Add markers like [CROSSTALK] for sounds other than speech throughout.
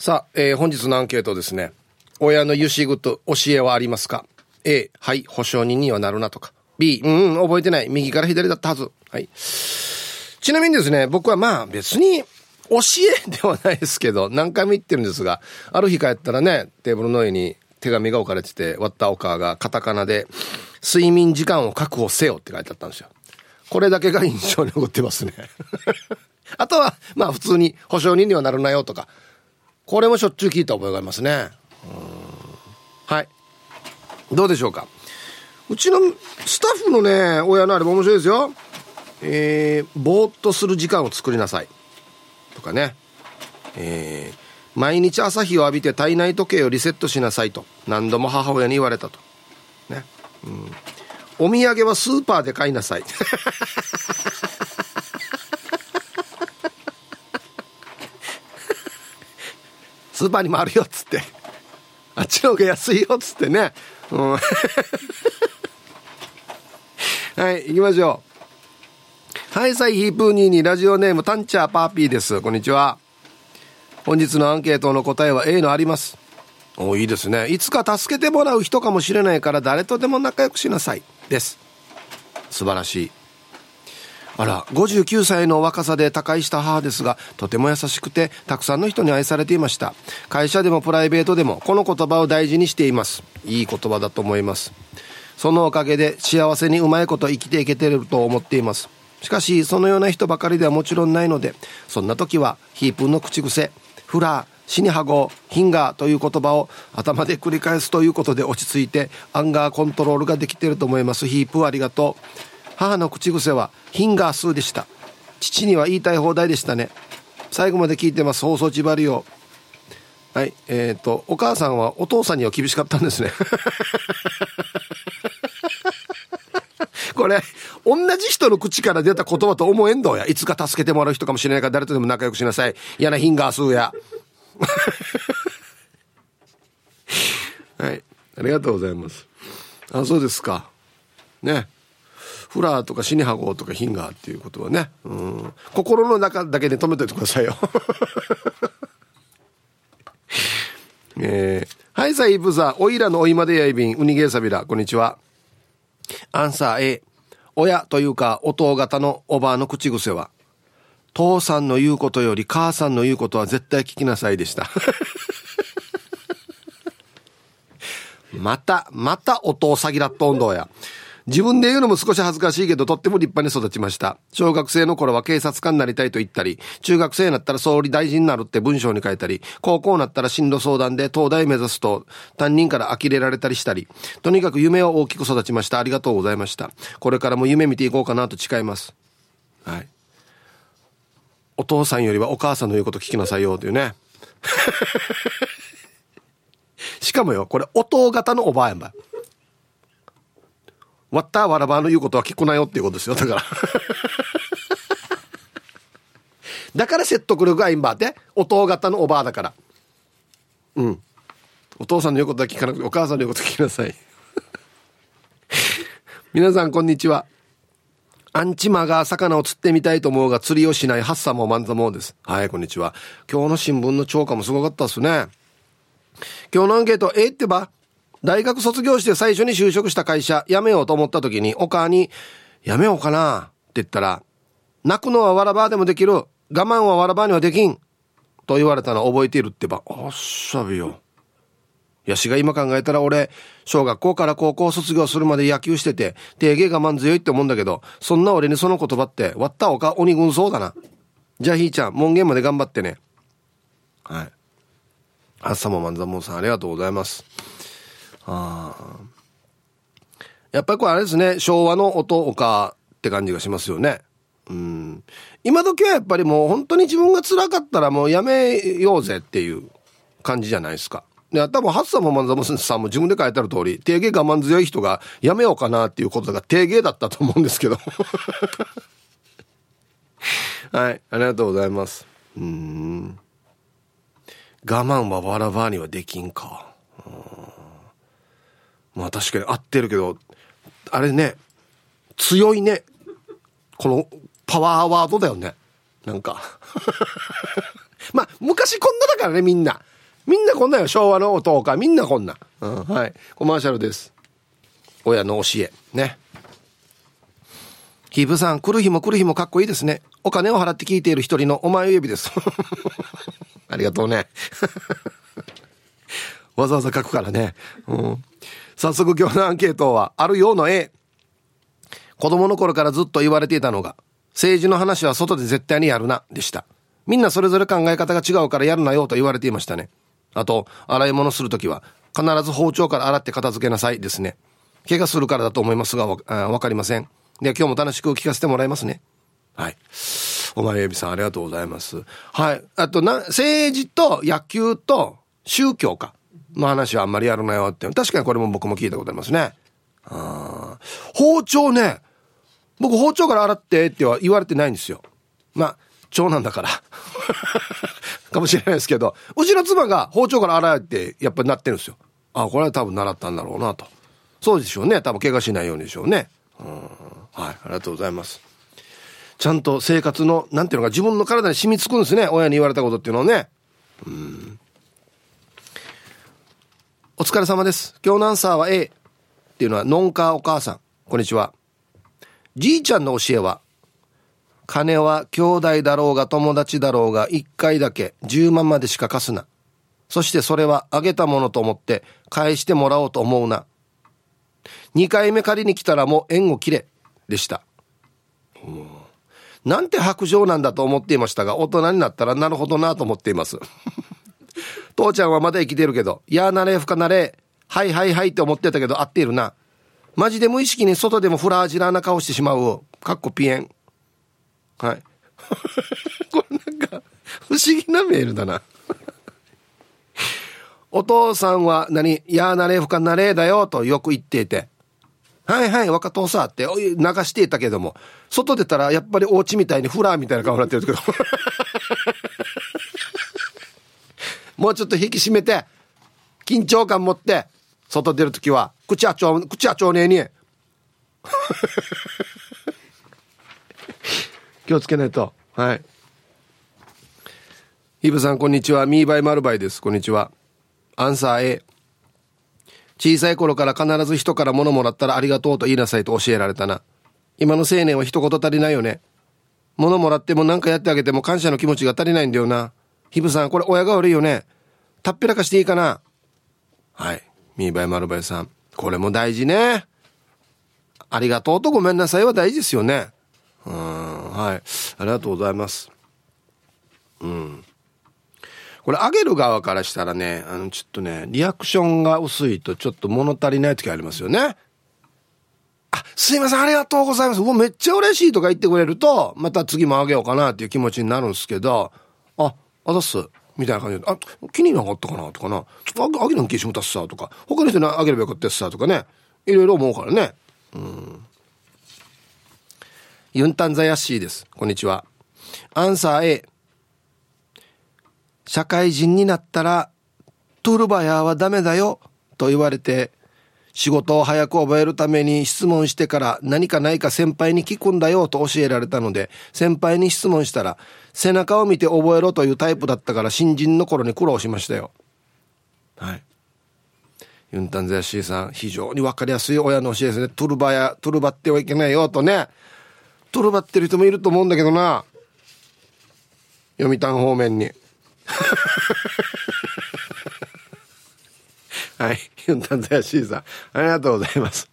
さあ、えー、本日のアンケートですね。親のゆしぐと教えはありますか ?A、はい、保証人にはなるなとか。B、うん、覚えてない。右から左だったはず。はい。ちなみにですね、僕はまあ別に教えではないですけど、何回も言ってるんですが、ある日帰ったらね、テーブルの上に手紙が置かれてて、割ったお母がカタカナで、睡眠時間を確保せよって書いてあったんですよ。これだけが印象に残ってますね。[LAUGHS] あとは、まあ普通に保証人にはなるなよとか、これもしょっちゅう聞いた覚えがありますね。はい。どうでしょうか。うちのスタッフのね親のあれも面白いですよ。えー、ぼーっとする時間を作りなさい。とかね。えー、毎日朝日を浴びて体内時計をリセットしなさいと。何度も母親に言われたと。ね。うん。お土産はスーパーで買いなさい。[LAUGHS] スーパーにもあるよっつって。あっちの方が安いよっつってね。うん。[LAUGHS] はい行きましょう。はいサイヒープーニーにラジオネームタンチャーパーピーです。こんにちは。本日のアンケートの答えは A のあります。おいいですね。いつか助けてもらう人かもしれないから誰とでも仲良くしなさい。です。素晴らしい。あら59歳の若さで他界した母ですがとても優しくてたくさんの人に愛されていました。会社でもプライベートでもこの言葉を大事にしています。いい言葉だと思います。そのおかげで幸せにうまいこと生きていけてると思っています。しかしそのような人ばかりではもちろんないのでそんな時はヒープンの口癖フラー死にハゴヒンガーという言葉を頭で繰り返すということで落ち着いてアンガーコントロールができていると思います。ヒープありがとう。母の口癖はヒンガー数でした。父には言いたい放題でしたね。最後まで聞いてます。放送ちばりを。はいえっ、ー、とお母さんはお父さんには厳しかったんですね。[LAUGHS] これ同じ人の口から出た言葉と思えんどや。いつか助けてもらう人かもしれないから誰とでも仲良くしなさい。嫌なヒンガー数や。[LAUGHS] はいありがとうございます。あそうですか。ね。フラーとかシニハゴとかヒンガーっていうことはね、うん、心の中だけで止めといてくださいよ。[LAUGHS] えー、はい、さイブザ、おいらのおいまでやいびん、ウニゲーサビラ、こんにちは。アンサー A、親というか、弟型のおばあの口癖は、父さんの言うことより母さんの言うことは絶対聞きなさいでした。[LAUGHS] また、またお父さぎらっとんどや。自分で言うのも少し恥ずかしいけど、とっても立派に育ちました。小学生の頃は警察官になりたいと言ったり、中学生になったら総理大臣になるって文章に書いたり、高校になったら進路相談で東大目指すと担任から呆れられたりしたり、とにかく夢を大きく育ちました。ありがとうございました。これからも夢見ていこうかなと誓います。はい。お父さんよりはお母さんの言うこと聞きなさいよというね。[LAUGHS] しかもよ、これ、音型のおばあやんば。わったわらばの言うことは聞くなよっていうことですよ。だからだから説得力がいいんばって。お父方のおばあだから。うん。お父さんの言うことは聞かなくて、お母さんの言うこと聞きなさい。[LAUGHS] 皆さん、こんにちは。アンチマが魚を釣ってみたいと思うが釣りをしないハッサモマンザモーです。はい、こんにちは。今日の新聞の超過もすごかったっすね。今日のアンケート、えってば大学卒業して最初に就職した会社辞めようと思った時にお母に辞めようかなって言ったら泣くのはわらばでもできる我慢はわらばにはできんと言われたの覚えているってばおっしゃびよ。やしが今考えたら俺小学校から高校卒業するまで野球してて定芸我慢強いって思うんだけどそんな俺にその言葉って割ったおか鬼軍そうだな。じゃあひーちゃん門限まで頑張ってね。はい。朝も万座もんさんありがとうございます。あやっぱりこれあれですね昭和の音岡って感じがしますよね。うん。今時はやっぱりもう本当に自分が辛かったらもうやめようぜっていう感じじゃないですか。で多分ハッサンもマンザムさんも自分で書いてある通り定芸我慢強い人がやめようかなっていうことが定芸だったと思うんですけど [LAUGHS] はいありがとうございます。うん。我慢はわらばにはできんか。うん。まあ確かに合ってるけど、あれね、強いね。このパワーワードだよね。なんか [LAUGHS] まあ昔こんなだからねみんな。みんなこんなよ、昭和の音か。みんなこんな。うん、はい。コマーシャルです。親の教え。ね。ヒープさん、来る日も来る日もかっこいいですね。お金を払って聞いている一人のお前指です。[LAUGHS] ありがとうね。[LAUGHS] わざわざ書くからね。うん。早速今日のアンケートは、あるようの A。子供の頃からずっと言われていたのが、政治の話は外で絶対にやるな、でした。みんなそれぞれ考え方が違うからやるなよと言われていましたね。あと、洗い物するときは、必ず包丁から洗って片付けなさいですね。怪我するからだと思いますが、わかりません。では、今日も楽しく聞かせてもらいますね。はい。お前エビさんありがとうございます。はい。あとな、政治と野球と宗教か。の話はあんまりやるなよって。確かにこれも僕も聞いたことありますね。あ包丁ね。僕包丁から洗ってっては言われてないんですよ。まあ、長男だから。[LAUGHS] かもしれないですけど、うちの妻が包丁から洗えってやっぱりなってるんですよ。あ、これは多分習ったんだろうなと。そうでしょうね。多分怪我しないようにでしょうね。うん。はい。ありがとうございます。ちゃんと生活の、なんていうのか、自分の体に染みつくんですね。親に言われたことっていうのはね。うん。お疲れ様です。今日のアンサーは A っていうのは、ノンカーお母さん。こんにちは。じいちゃんの教えは、金は兄弟だろうが友達だろうが一回だけ10万までしか貸すな。そしてそれはあげたものと思って返してもらおうと思うな。2回目借りに来たらもう縁を切れ。でした。なんて白状なんだと思っていましたが、大人になったらなるほどなと思っています。父ちゃんはまだ生きてるけど、いやなれふかなれ、はいはいはいって思ってたけど合っているな。マジで無意識に外でもフラージラーな顔してしまう。かっこピエン。はい。[LAUGHS] これなんか、不思議なメールだな。[LAUGHS] お父さんは何、いやなれふかなれだよとよく言っていて、はいはい、若父さんって流していたけども、外出たらやっぱりお家みたいにフラーみたいな顔になってるけど。[LAUGHS] もうちょっと引き締めて、緊張感持って、外出るときは、口あちょう、口あちょうねえに。[LAUGHS] 気をつけないと。はい。イブさん、こんにちは。ミーバイマルバイです。こんにちは。アンサー A。小さい頃から必ず人から物もらったらありがとうと言いなさいと教えられたな。今の青年は一言足りないよね。物もらっても何かやってあげても感謝の気持ちが足りないんだよな。ヒブさん、これ親が悪いよね。たっぺらかしていいかな。はい。ミーバイマルバイさん。これも大事ね。ありがとうとごめんなさいは大事ですよね。うん、はい。ありがとうございます。うん。これ、あげる側からしたらね、あの、ちょっとね、リアクションが薄いとちょっと物足りない時ありますよね。あ、すいません、ありがとうございます。もうめっちゃ嬉しいとか言ってくれると、また次もあげようかなっていう気持ちになるんですけど、あ、あざっす。みたいな感じで、あ、気になかったかな？とかな。あ、あげるん気しもたっさとか、他の人にあげればよかったっさとかね。いろいろ思うからね。うん。ユンタンザヤッシーです。こんにちは。アンサー A。社会人になったら、トルバヤはダメだよ、と言われて、仕事を早く覚えるために質問してから何かないか先輩に聞くんだよと教えられたので、先輩に質問したら、背中を見て覚えろというタイプだったから新人の頃に苦労しましたよ。はい。ユンタンゼヤシーさん、非常にわかりやすい親の教えですね。トゥルバや、トゥルバってはいけないよとね。トゥルバってる人もいると思うんだけどな。読谷方面に。[LAUGHS] はい。ユンタンザヤシーさん。ありがとうございます。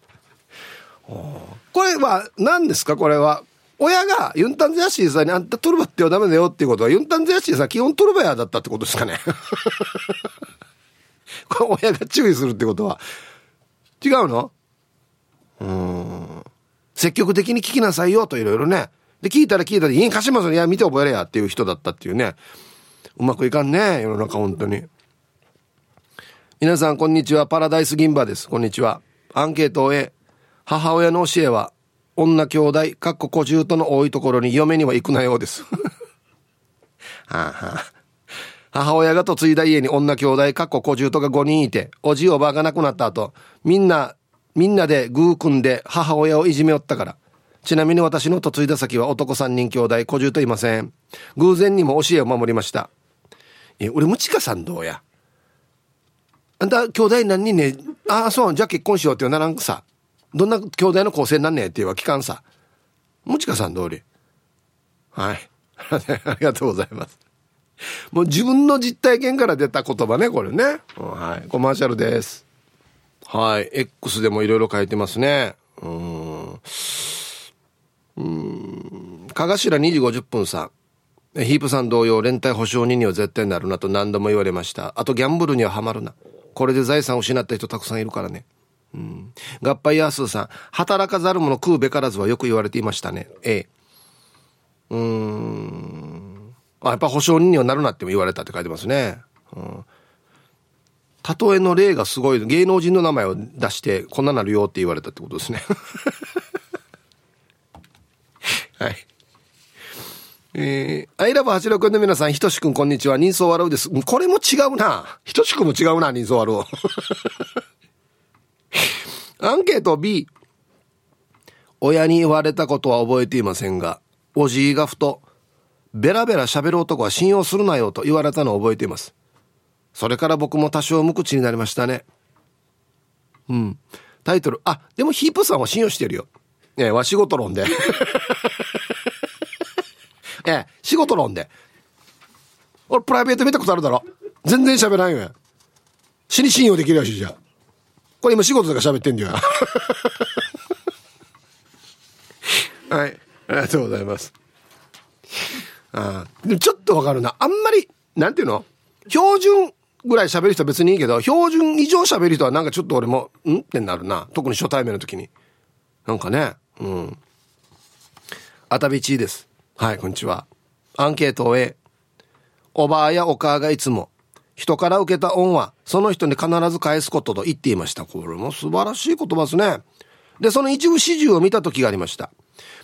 これは何ですか？これは。親がユンタンザヤシーさんにあんたトルバってはダメだよっていうことは、ユンタンザヤシーさん基本トルバヤだったってことですかね。[LAUGHS] これ親が注意するってことは。違うの？うん。積極的に聞きなさいよといろいろね。で、聞いたら聞いたら、いい貸しますね。いや、見て覚えれやっていう人だったっていうね。うまくいかんね世の中本当に皆さんこんにちは。パラダイス銀歯です。こんにちは。アンケートを終え母親の教えは女兄弟かっこ小獣との多いところに嫁には行くなようです。[LAUGHS] はあはあ母親が嫁いだ家に女兄弟かっこ小獣とが5人いておじいおばが亡くなった後みんなみんなでグー組んで母親をいじめよったから。ちなみに私の嫁いだ先は男3人兄弟小獣といません。偶然にも教えを守りました。え、俺、ムチカさんどうや？あんた兄弟何人ね、ああ、そう、じゃあ結婚しようってならんさ。どんな兄弟の構成なんねえって言えば聞かんさ。もちかさん通り。はい。[LAUGHS] ありがとうございます。もう自分の実体験から出た言葉ね、これね。はい。コマーシャルです。はい。X でもいろいろ書いてますね。うん。うん。かがしら2時50分さん。ヒープさん同様、連帯保証人には絶対なるなと何度も言われました。あとギャンブルにはハマるな。これで財産を失った人たくさんいるからね。うん。合敗ヤースーさん、働かざる者食うべからずはよく言われていましたね。ええ。うーん。あ、やっぱ保証人にはなるなっても言われたって書いてますね。うん。例えの例がすごい、芸能人の名前を出して、こんななるよって言われたってことですね。[LAUGHS] はい。えー、アイラブ86の皆さん、ひとしくんこんにちは。人相笑うです。これも違うな。ひとしくんも違うな、人相笑う。[LAUGHS] アンケート B。親に言われたことは覚えていませんが、おじいがふと、ベラベラ喋る男は信用するなよと言われたのを覚えています。それから僕も多少無口になりましたね。うん。タイトル、あ、でもヒープさんは信用してるよ。ねえ、わ仕事論で。[LAUGHS] え、仕事論で。俺プライベート見たことあるだろ。全然喋らんよ。死に信用できるやしじゃ。これ今仕事とか喋ってんだよ。[LAUGHS] はい。ありがとうございます。あでもちょっとわかるな。あんまり、なんていうの？標準ぐらい喋る人は別にいいけど、標準以上喋る人はなんかちょっと俺も、ん？ってなるな。特に初対面の時に。なんかね。うん。あたびちです。はい、こんにちは。アンケートを A。おばあやお母がいつも、人から受けた恩は、その人に必ず返すことと言っていました。これも素晴らしい言葉ですね。で、その一部始終を見た時がありました。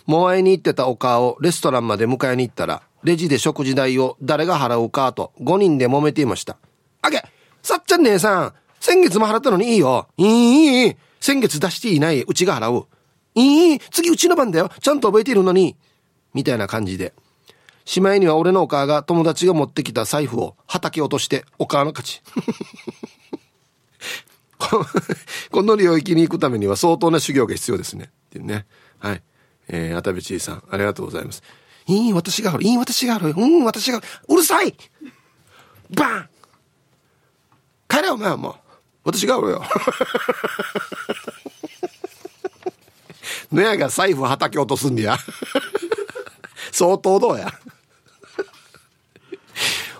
モアイに行ってたお母をレストランまで迎えに行ったら、レジで食事代を誰が払うかと5人で揉めていました。あげさっちゃん姉さん先月も払ったのにいいよいいいい先月出していないうちが払う。いい次うちの番だよちゃんと覚えているのにみたいな感じで。しまいには俺のお母が友達が持ってきた財布を畑落としてお母の勝ち。[LAUGHS] この領域に行くためには相当な修行が必要ですね。っていうね。はい。えー、あたびちいさん、ありがとうございます。いい、私がある。いい、私がある。うん、私がうるさいバン帰れお前はもう。私がおるよ。[LAUGHS] のやが財布畑落とすんや。相当どうや。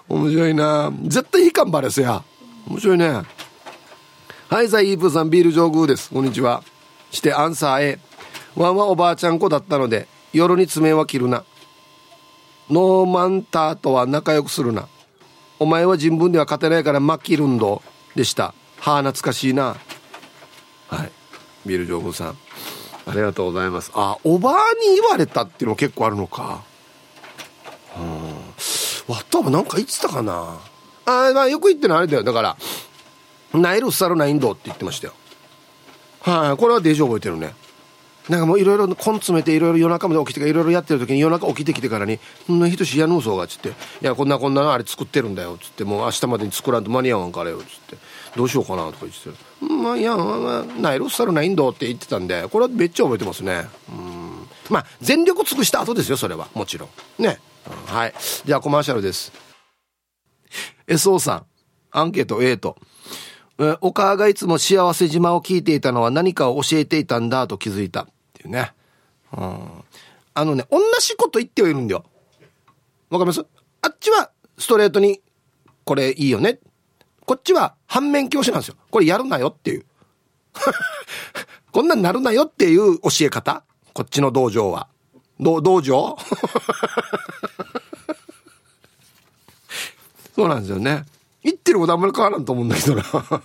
面白いな絶対いかんばれすや。面白いね。はい、ザイープさん、ビール上宮です。こんにちは。してアンサー A。ワンはおばあちゃん子だったので、夜に爪は切るな。ノーマンターとは仲良くするな。お前は人文では勝てないからマッキルンドでした。はあ、懐かしいな。はい。ビール上宮さん。ありがとうございます。あ、おばあに言われたっていうのも結構あるのか。うん。わったばなんか言ってたかな。あ、まあよく言ってるのはあれだよ。だから、ナイルサルナインドって言ってましたよ。はい、これはデージ覚えてるね。なんかもういろいろ根詰めていろいろ夜中まで起きてからいろいろやってる時に夜中起きてきてからに「んな人しやぬうそが」っつって「いやこんなこんなのあれ作ってるんだよ」っつって「もう明日までに作らんと間に合わんからよ」っつって「どうしようかな」とか言って「まあいや、まあ、ナイロスタルナインド」って言ってたんでこれはめっちゃ覚えてますね。うん。まあ全力尽くした後ですよそれは。もちろん。ね、うん、はい。じゃあコマーシャルです。SO さん。アンケート A と。お母がいつも幸せ島を聞いていたのは何かを教えていたんだと気づいた。っていうね。うん。あのね、同じこと言ってはいるんだよ。わかります？あっちはストレートに、これいいよね。こっちは反面教師なんですよ。これやるなよっていう。[LAUGHS] こんなんなるなよっていう教え方こっちの道場は。道、道場？[LAUGHS] そうなんですよね。言ってることあんまり変わらんと思うんだけどな。[LAUGHS]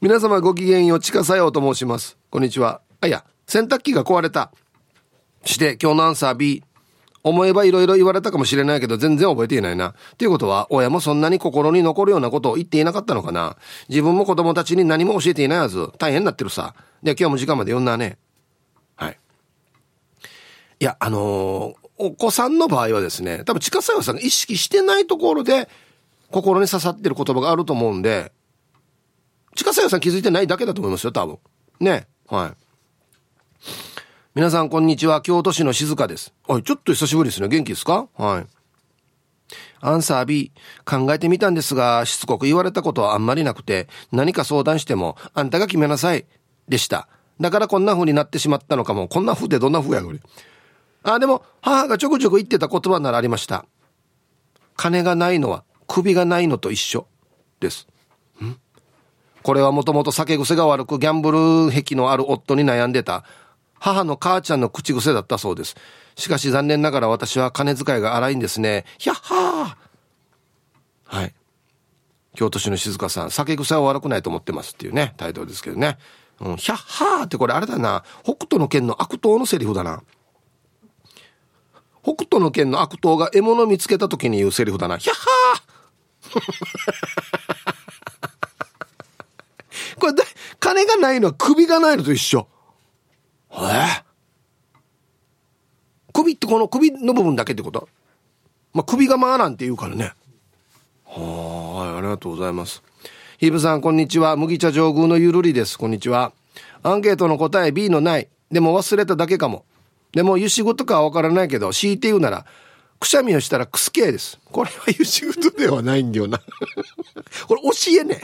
皆様ごきげんよう、ちかさようと申します。こんにちは。あ、いや、洗濯機が壊れた。して今日のアンサー B。思えばいろいろ言われたかもしれないけど全然覚えていないな。っていうことは親もそんなに心に残るようなことを言っていなかったのかな。自分も子供たちに何も教えていないはず。大変になってるさ。で、今日も時間まで読んだね。はい。いや、あのー、お子さんの場合はですね、多分近ささんが意識してないところで心に刺さってる言葉があると思うんで、近さやさん気づいてないだけだと思いますよ、多分。ね。はい。皆さん、こんにちは。京都市の静香です。おい、ちょっと久しぶりですね。元気ですか？はい。アンサー B。考えてみたんですが、しつこく言われたことはあんまりなくて、何か相談しても、あんたが決めなさい。でした。だからこんな風になってしまったのかも。こんな風でどんな風や、これ。あ、でも、母がちょくちょく言ってた言葉ならありました。金がないのは、首がないのと一緒。です。ん？これはもともと酒癖が悪くギャンブル癖のある夫に悩んでた母の母ちゃんの口癖だったそうです。しかし残念ながら私は金遣いが荒いんですね。ひゃっはーはい。京都市の静香さん、酒癖は悪くないと思ってますっていうね、タイトルですけどね。うん、ひゃっはーってこれあれだな。北斗の剣の悪党のセリフだな。北斗の剣の悪党が獲物見つけた時に言うセリフだな。ひゃっはー [LAUGHS] これ、金がないのは首がないのと一緒。え？首ってこの首の部分だけってこと？まあ、首が回らんって言うからね。はい、ありがとうございます。ヒブさん、こんにちは。麦茶上宮のゆるりです。こんにちは。アンケートの答え B のない。でも忘れただけかも。でも、ゆしごとかはわからないけど、強いて言うなら、くしゃみをしたらクスケです。これはゆしごとではないんだよな。これ教えね。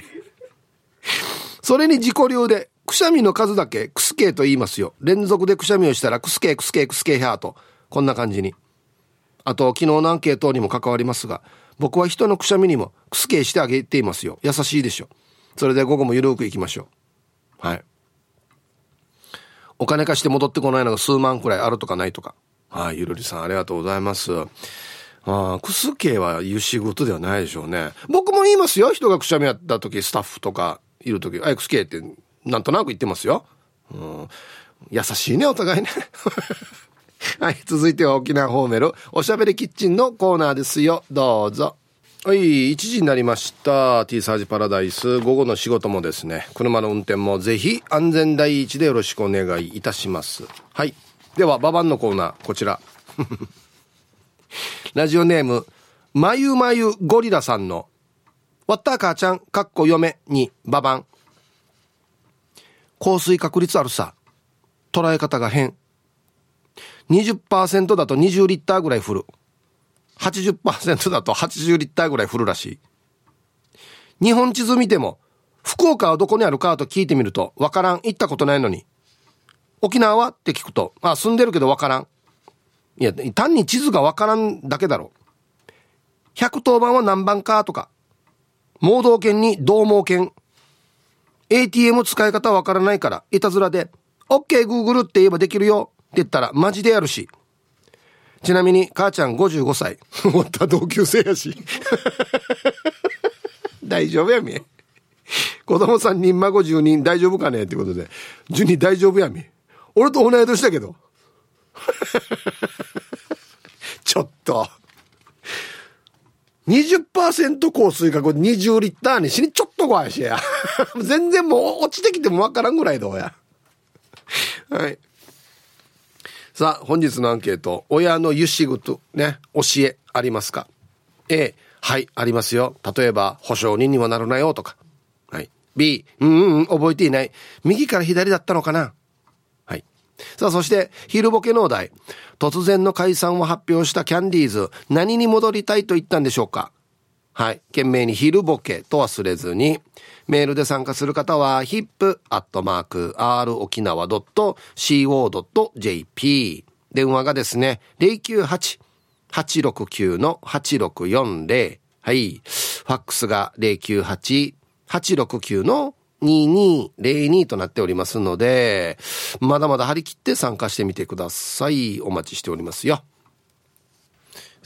それに自己流で、くしゃみの数だけクスケと言いますよ。連続でくしゃみをしたらクスケクスケクスケヒャーと。こんな感じに。あと、昨日のアンケートにも関わりますが、僕は人のくしゃみにもクスケしてあげていますよ。優しいでしょ。それで午後もゆるくいきましょう。はい。お金貸して戻ってこないのが数万くらいあるとかないとか。はい、ゆるりさんありがとうございます。ああ、クスケは言う仕事ではないでしょうね。僕も言いますよ。人がくしゃみやった時、スタッフとか、いる時、あ、XK ってなんとなく言ってますよ。うん。優しいね、お互いね。[LAUGHS] はい、続いては沖縄ホーメル、おしゃべりキッチンのコーナーですよ。どうぞ。はい、1時になりました。T サージパラダイス。午後の仕事もですね、車の運転もぜひ安全第一でよろしくお願いいたします。はい。では、ババンのコーナー、こちら。[LAUGHS] ラジオネーム、まゆまゆゴリラさんのわった母ちゃん、かっこ嫁に、ババン。降水確率あるさ。捉え方が変。20%だと20リッターぐらい降る。80%だと80リッターぐらい降るらしい。日本地図見ても、福岡はどこにあるかと聞いてみると、わからん、行ったことないのに。沖縄はって聞くと、あ、住んでるけどわからん。いや、単に地図がわからんだけだろ。110番は何番かとか、盲導犬に導盲犬。ATM 使い方わからないから、いたずらで、OK Google って言えばできるよって言ったらマジでやるし。ちなみに、母ちゃん55歳。[LAUGHS] 終わった同級生やし。[LAUGHS] 大丈夫やみ。子供3人、孫10人、大丈夫かね？ってことで。10人大丈夫やみ。俺と同い年だけど。[LAUGHS] ちょっと。20%降水確20リッターに死にちょっと怖いしや。[LAUGHS] 全然もう落ちてきてもわからんぐらいどうや。はい。さあ、本日のアンケート。親のゆしぐと、ね、教えありますか ?A、はい、ありますよ。例えば、保証人にもなるなよとか。はい。B、うんうん、覚えていない。右から左だったのかな？はいさあ、そして、昼ボケのお題。突然の解散を発表したキャンディーズ、何に戻りたいと言ったんでしょうか？はい。懸命に昼ボケと忘れずに、メールで参加する方は、hip.r-okinawa.co.jp。電話がですね、098-869-8640。はい。ファックスが098-869-2202となっておりますので、まだまだ張り切って参加してみてください。お待ちしておりますよ。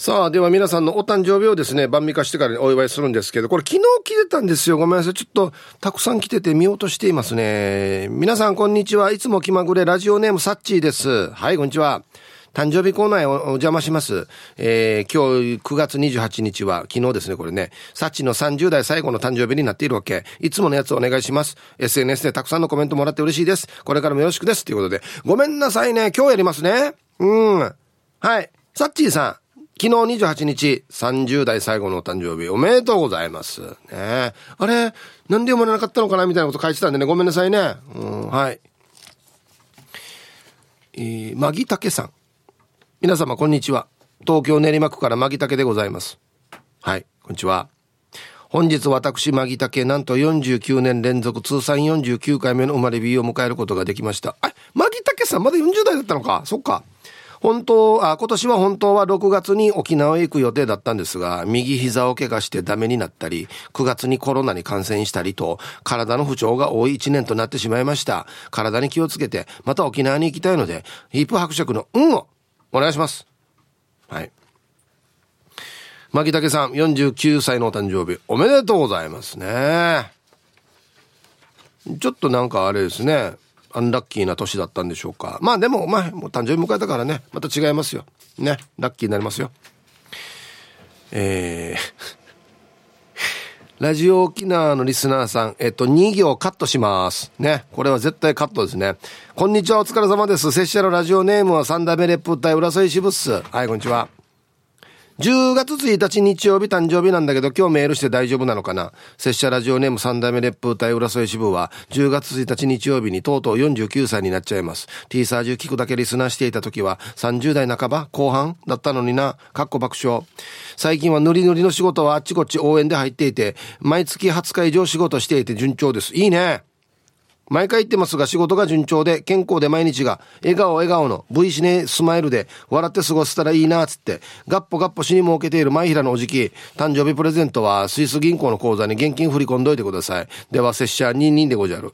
さあ、では皆さんのお誕生日をですね、晩味化してからお祝いするんですけど、これ昨日来てたんですよ。ごめんなさい。ちょっとたくさん来てて見落としていますね。皆さんこんにちは。いつも気まぐれラジオネームサッチーです。はい、こんにちは。誕生日コーナーへお邪魔します。えー、今日9月28日は、昨日ですね、これね、サッチの30代最後の誕生日になっているわけ。いつものやつお願いします。SNS でたくさんのコメントもらって嬉しいです。これからもよろしくです。ということで、ごめんなさいね。今日やりますね。うん。はい。サッチーさん、昨日28日、30代最後のお誕生日、おめでとうございます。ねあれ、なんで読まれなかったのかなみたいなこと書いてたんでね、ごめんなさいね。うん、はい。えー、マギタケさん。皆様、こんにちは。東京練馬区からマギタケでございます。はい、こんにちは。本日私、マギタケ、なんと49年連続通算49回目の生まれ日を迎えることができました。あ、マギタケさんまだ40代だったのかそっか。本当、あ、今年は本当は6月に沖縄へ行く予定だったんですが、右膝を怪我してダメになったり、9月にコロナに感染したりと、体の不調が多い1年となってしまいました。体に気をつけて、また沖縄に行きたいので、ヒープ伯爵の運をお願いします。はい。牧竹さん、49歳のお誕生日、おめでとうございますね。ちょっとなんかあれですね。アンラッキーな年だったんでしょうか。まあでも、まあ、もう誕生日迎えたからね、また違いますよ。ね、ラッキーになりますよ。えー [LAUGHS] ラジオ沖縄のリスナーさん、えっと、2行カットします。ね。これは絶対カットですね。こんにちは、お疲れ様です。拙者のラジオネームは三代目レップ隊浦添支部っす。はい、こんにちは。10月1日日曜日誕生日なんだけど今日メールして大丈夫なのかな？拙者ラジオネーム三代目烈風隊浦添支部は10月1日日曜日にとうとう49歳になっちゃいます。T サージュ聞くだけリスナーしていた時は30代半ば後半だったのにな。かっこ爆笑。最近はノリノリの仕事はあっちこっち応援で入っていて毎月20日以上仕事していて順調です。いいね。毎回言ってますが仕事が順調で健康で毎日が笑顔笑顔の V シネスマイルで笑って過ごせたらいいなっつってガッポガッポ死に儲けている前平のおじき誕生日プレゼントはスイス銀行の口座に現金振り込んどいてください。では拙者22でごじゃる。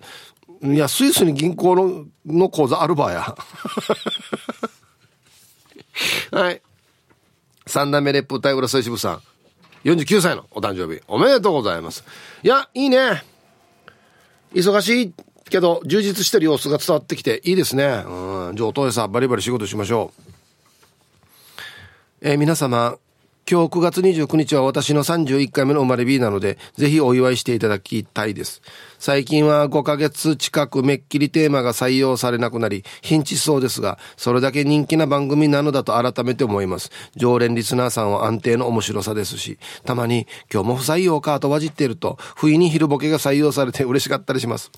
いやスイスに銀行のの口座あるばや。[LAUGHS] はい。三代目レップ隊浦添支部さん。49歳のお誕生日。おめでとうございます。いやいいね。忙しい。けど、充実してる様子が伝わってきていいですね。うん。上等でさ、バリバリ仕事しましょう。えー、皆様、今日9月29日は私の31回目の生まれ日なので、ぜひお祝いしていただきたいです。最近は5ヶ月近くめっきりテーマが採用されなくなり、ヒンチしそうですが、それだけ人気な番組なのだと改めて思います。常連リスナーさんは安定の面白さですし、たまに今日も不採用かとわじっていると、不意に昼ボケが採用されて嬉しかったりします。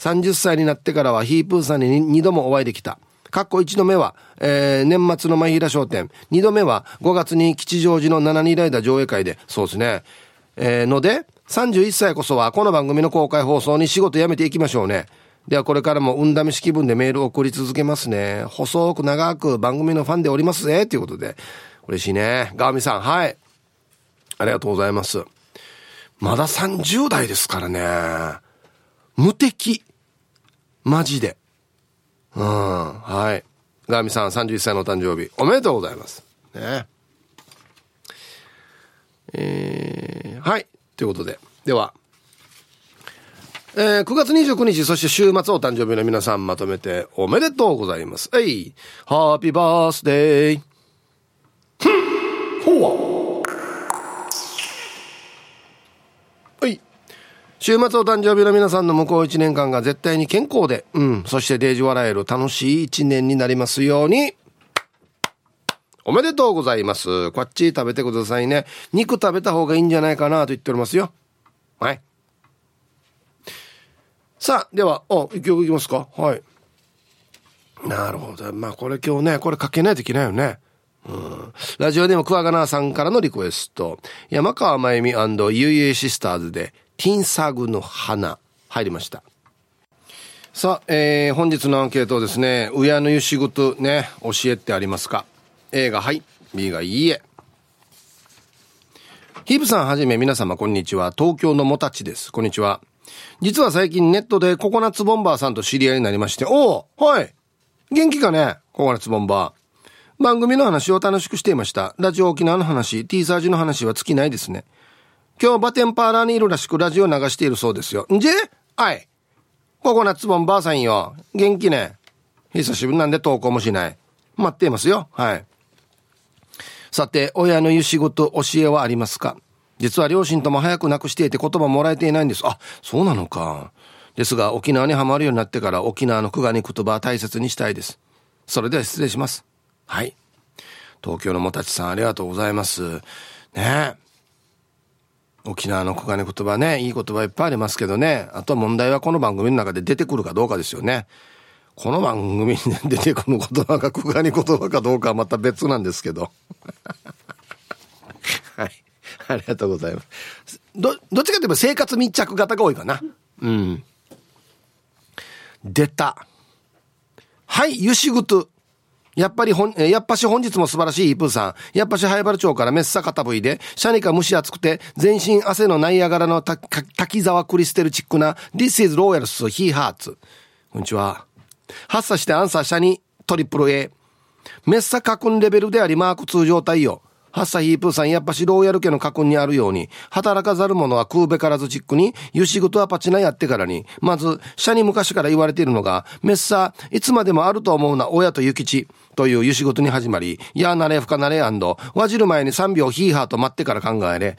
30歳になってからはヒープーさんに2度もお会いできた。かっこ1度目は、えー、年末の前平商店。2度目は5月に吉祥寺の7二ライダー上映会で、そうですね。えー、ので、31歳こそはこの番組の公開放送に仕事辞めていきましょうね。ではこれからも運試し気分でメールを送り続けますね。細く長く番組のファンでおりますぜ。ということで。嬉しいね。ガーミさん、はい。ありがとうございます。まだ30代ですからね。無敵。マジで。うん、はい。ガーミさん31歳のお誕生日、おめでとうございます。ね。えー、はい。ということで。では、えー、9月29日、そして週末お誕生日の皆さんまとめておめでとうございます。えい、ハッピーバースデー。ほわ。週末お誕生日の皆さんの向こう1年間が絶対に健康で、うん、そしてデージ笑える楽しい1年になりますように。おめでとうございます。こっち食べてくださいね。肉食べた方がいいんじゃないかなと言っておりますよ。はい。さあ、では、お、一曲いきますか。はい。なるほど。まあ、これ今日ね、これかけないといけないよね。うん、ラジオでもクワガナーさんからのリクエスト。山川真由美ゆいえシスターズで、ティンサグの花。入りました。さあ、えー、本日のアンケートですね親の湯仕事ね教えてありますか？A がはい。B がいいえ。ヒープさんはじめ皆様こんにちは。東京のもたちです。こんにちは。実は最近ネットでココナッツボンバーさんと知り合いになりまして。おおはい。元気かねココナッツボンバー。番組の話を楽しくしていました。ラジオ沖縄の話 T サージの話は尽きないですね。今日バテンパーラーにいるらしくラジオ流しているそうですよ。んじはい。ココナッツボンばあさんよ。元気ね。久しぶりなんで投稿もしない。待っていますよ。はい。さて、親の言う仕事、教えはありますか？実は両親とも早く亡くしていて言葉もらえていないんです。あ、そうなのか。ですが、沖縄にはまるようになってから沖縄の久我に言葉は大切にしたいです。それでは失礼します。はい。東京のもたちさんありがとうございます。ねえ沖縄の小金言葉ね、いい言葉いっぱいありますけどね。あと問題はこの番組の中で出てくるかどうかですよね。この番組に出てくる言葉が小金言葉かどうかはまた別なんですけど。[LAUGHS] はい。ありがとうございます。ど、どっちかといえば生活密着型が多いかな。うん。出た。はい、ゆしぐと。やっぱりほん、やっぱし本日も素晴らしいイープーさん。やっぱしハイバル町からメッサ肩部位で、シャニカ蒸し暑くて、全身汗のナイアガラの滝沢クリステルチックな、This is Royals He Hearts。こんにちは。発作してアンサーシャニトリプル A。メッサカクンレベルでありマーク2状態よ。ハッサヒープーさんやっぱしローヤル家の家訓にあるように、働かざる者は食うべからずチックに、ゆしぐとはパチナやってからに、まず、社に昔から言われているのが、メッサ、いつまでもあると思うな、親と諭吉。というゆしごとに始まり、やあなれふかなれアンドわじる前に3秒ヒーハーと待ってから考えれ、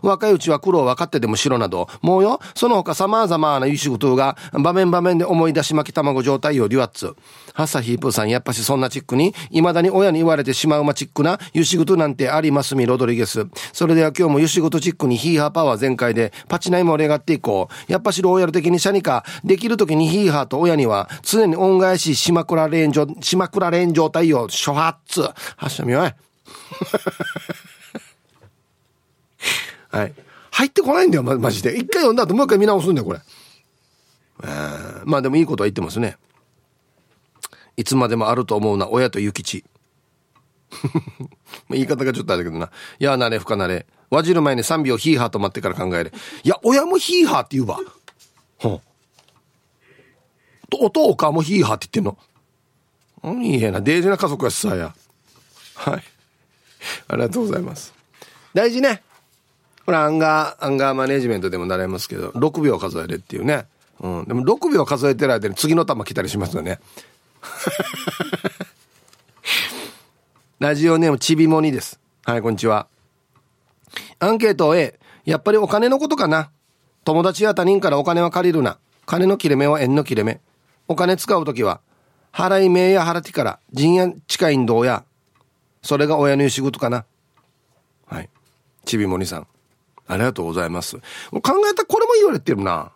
若いうちは苦労分かってでもしろなど、もうよ、その他様々なゆしごとが、場面場面で思い出し巻き卵状態をデュアッツ。ハッサヒープーさんやっぱしそんなチックに、未だに親に言われてしまうまチックなゆしごとなんてありますみロドリゲス。それでは今日もゆしごとチックにヒーハーパワー全開で、パチナイも盛り上がっていこう。やっぱしローヤル的にシャニか、できる時にヒーハーと親には、常に恩返ししまくられん状、しまくられんじょ状態を初発。発射見よい。はい。入ってこないんだよ、ま、マジで。一回読んだ後もう一回見直すんだよ、これ。えー、まあでもいいことは言ってますね。いつまでもあると思うな、親と諭吉。言い方がちょっとあれだけどな。やあなれ、ふかなれ。わじる前に3秒ヒーハーと待ってから考える。いや、親もヒーハーって言うわ。ほん。と、おとおかもヒーハーって言ってんの。いいやな。デージな家族やしさや。はい。ありがとうございます。大事ね。これアンガー、アンガーマネジメントでも習いますけど、6秒数えるっていうね。うん。でも6秒数えてる間に次の球来たりしますよね。[LAUGHS] ラジオネームちびもにです。はい、こんにちは。アンケート A。やっぱりお金のことかな。友達や他人からお金は借りるな。金の切れ目は縁の切れ目。お金使うときは、払い名や払ってから陣や近いんどうや。それが親の仕事かな。はい。ちびもにさん。ありがとうございます。考えたらこれも言われてるな。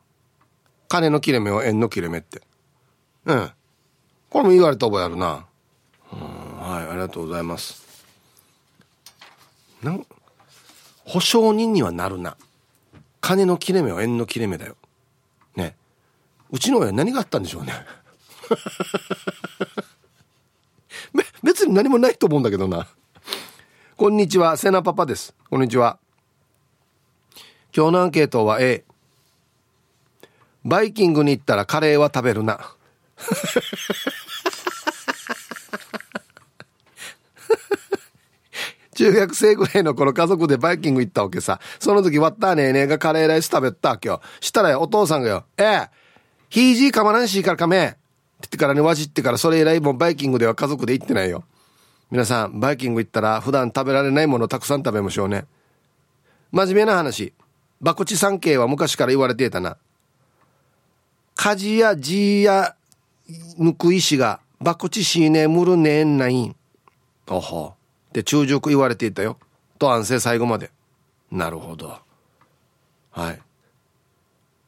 金の切れ目は縁の切れ目って。うん。これも言われた覚えあるなうん。はい、ありがとうございます。なん、保証人にはなるな。金の切れ目は縁の切れ目だよ。ね。うちの親何があったんでしょうね。[LAUGHS] 別に何もないと思うんだけどな。こんにちは、セナパパです。こんにちは。今日のアンケートは A。バイキングに行ったらカレーは食べるな。[LAUGHS] 中学生ぐらいの頃家族でバイキング行ったわけさ。その時割ったねえねえがカレーライス食べた今日。したら、お父さんがよ、ええ、ヒージーかまらんしいからかめ。ってからね、わじってからそれ以来もうバイキングでは家族で行ってないよ。皆さん、バイキング行ったら普段食べられないものたくさん食べましょうね。真面目な話。バコチ三景は昔から言われていたな。カジやジーやぬくいしがバコチシーネムルネーンナイン。おほ。で中熟言われていたよと安静最後までなるほどはい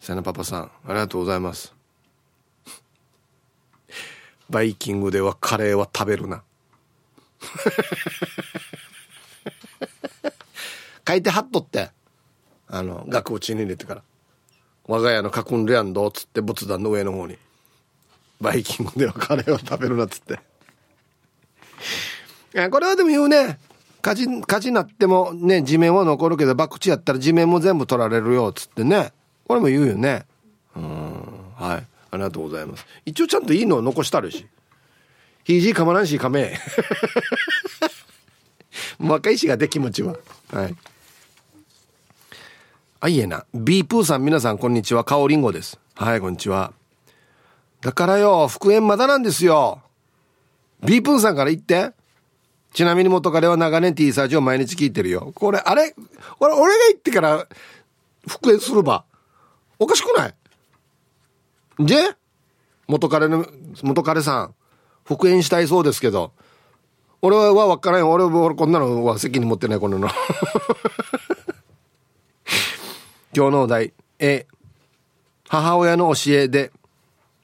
セナパパさんありがとうございますバイキングではカレーは食べるな [LAUGHS] 書いてはっとってあの額縁に入れてから我が家のカクンレアンドっつって仏壇の上の方にバイキングではカレーは食べるなっつって [LAUGHS] これはでも言うね。火事、火事になってもね、地面は残るけど、博打やったら地面も全部取られるよ、っつってね。これも言うよね。うん。はい。ありがとうございます。一応ちゃんといいのを残したるし。ひじかまらんし、かめ。[LAUGHS] 若いしがで気持ちは。はい。あ、いえな。ビープーさん、皆さん、こんにちは。かおりんごです。はい、こんにちは。だからよ、復縁まだなんですよ。ビープーさんから言って。ちなみに元彼は長年 T サージを毎日聞いてるよ。これ、あれ？これ、俺が言ってから復縁するば。おかしくない？で元彼の、元彼さん、復縁したいそうですけど、俺は分からん俺はこんなのは責任持ってないこんなの。[LAUGHS] 今日のお題。A 母親の教えで